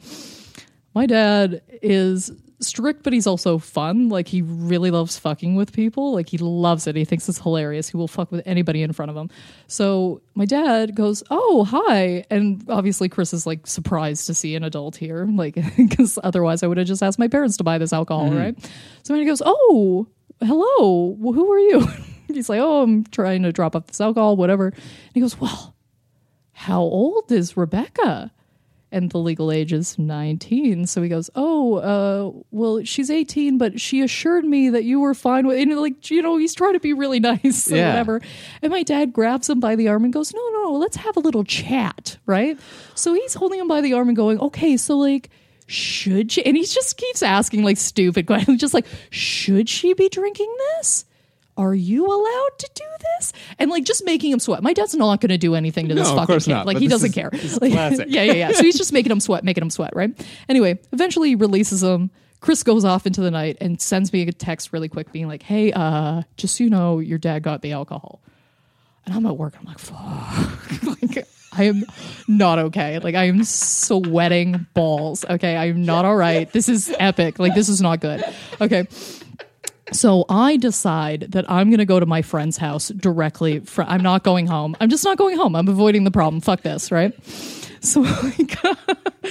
my dad is strict, but he's also fun. Like he really loves fucking with people. Like he loves it. He thinks it's hilarious. He will fuck with anybody in front of him. So my dad goes, "Oh, hi," and obviously Chris is like surprised to see an adult here, like because otherwise I would have just asked my parents to buy this alcohol, mm-hmm. right? So he goes, "Oh, hello, who are you?" He's like, "Oh, I'm trying to drop off this alcohol, whatever." And he goes, "Well, how old is Rebecca?" and the legal age is 19 so he goes oh uh well she's 18 but she assured me that you were fine with and like you know he's trying to be really nice or Yeah. whatever and my dad grabs him by the arm and goes no no let's have a little chat right so he's holding him by the arm and going okay so like should she and he just keeps asking like stupid questions just like should she be drinking this are you allowed to do this? And like just making him sweat. My dad's not going to do anything to this No, of fucking course kid. not, Like he doesn't is- care. Like, classic. yeah, yeah, yeah. So he's just making him sweat, making him sweat, right? Anyway, eventually he releases him. Chris goes off into the night and sends me a text really quick being like, "Hey, uh, just so you know, your dad got the alcohol." And I'm at work. I'm like, fuck. like, I am not okay. Like, I am sweating balls. Okay. I am not all right. This is epic. Like, this is not good. Okay. So I decide that I'm going to go to my friend's house directly. Fr- I'm not going home. I'm just not going home. I'm avoiding the problem. Fuck this, right? So I go,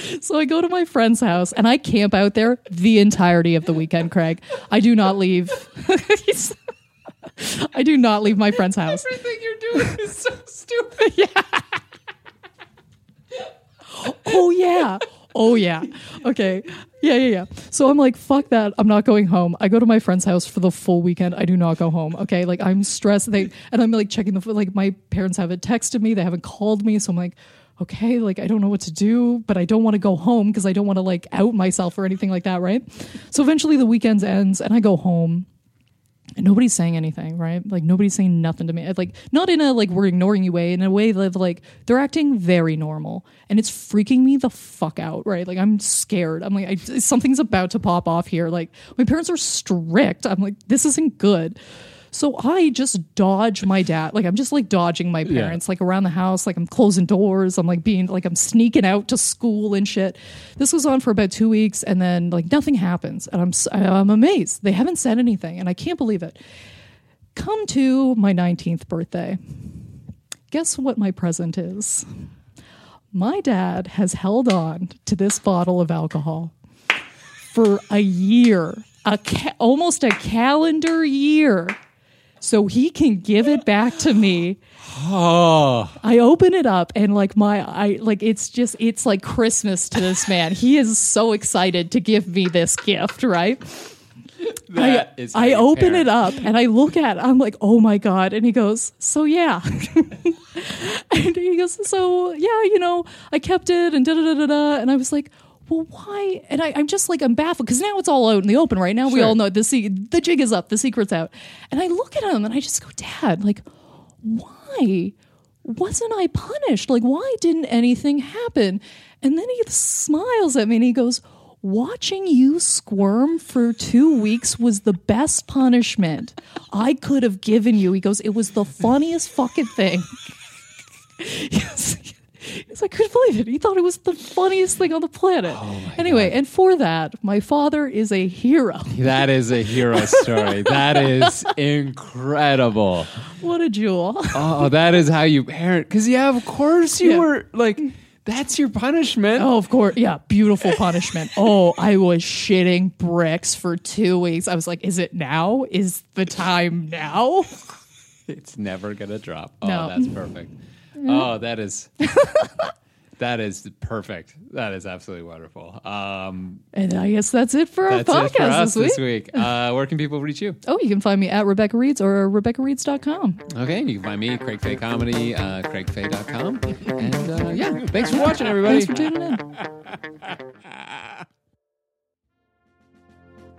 so I go to my friend's house and I camp out there the entirety of the weekend, Craig. I do not leave. I do not leave my friend's house. Everything you're doing is so stupid. oh yeah. Oh yeah. Okay. Yeah yeah yeah. So i'm like fuck that. I'm not going home. I go to my friend's house for the full weekend. I do not go home. Okay? Like i'm stressed. They and i'm like checking the like my parents haven't texted me. They haven't called me. So i'm like okay like i don't know what to do but i don't want to go home because i don't want to like out myself or anything like that right? So eventually the weekend ends and i go home and nobody's saying anything, right? Like nobody's saying nothing to me. Like not in a like we're ignoring you way, in a way that like they're acting very normal, and it's freaking me the fuck out, right? Like I'm scared. I'm like I, something's about to pop off here. Like my parents are strict. I'm like this isn't good. So I just dodge my dad. Like I'm just like dodging my parents, like around the house. Like I'm closing doors. I'm like being like I'm sneaking out to school and shit. This goes on for about two weeks, and then like nothing happens, and I'm I'm amazed. They haven't said anything, and I can't believe it. Come to my 19th birthday. Guess what my present is? My dad has held on to this bottle of alcohol for a year, a ca- almost a calendar year, so he can give it back to me. Oh, I open it up and like my I like it's just it's like Christmas to this man. He is so excited to give me this gift, right? that I, is I open it up and I look at it. I'm like, oh my God. And he goes, so yeah. and he goes, so yeah, you know, I kept it and da da da da da. And I was like, well, why? And I, I'm just like, I'm baffled because now it's all out in the open right now. We all know the, se- the jig is up, the secret's out. And I look at him and I just go, Dad, like, why wasn't I punished? Like, why didn't anything happen? And then he smiles at me and he goes, Watching you squirm for two weeks was the best punishment I could have given you. He goes, It was the funniest fucking thing. Yes. Yes, I couldn't believe it. He thought it was the funniest thing on the planet. Oh, anyway, and for that, my father is a hero. That is a hero story. that is incredible. What a jewel. Oh, that is how you parent. Because yeah, of course you Yeah. were like, that's your punishment. Oh, of course. Yeah. Beautiful punishment. Oh, I was shitting bricks for two weeks. I was like, is it now? Is the time now? It's never gonna drop. Oh, No. that's perfect. Oh, that is that is perfect. That is absolutely wonderful. Um, And I guess that's it for our that's podcast it for us this week. Uh, where can people reach you? Oh, you can find me at Rebecca Reeds or RebeccaReeds.com. Okay, you can find me Craig Fay Comedy, uh, CraigFay.com, and uh, yeah, thanks for watching, everybody. Thanks for tuning in.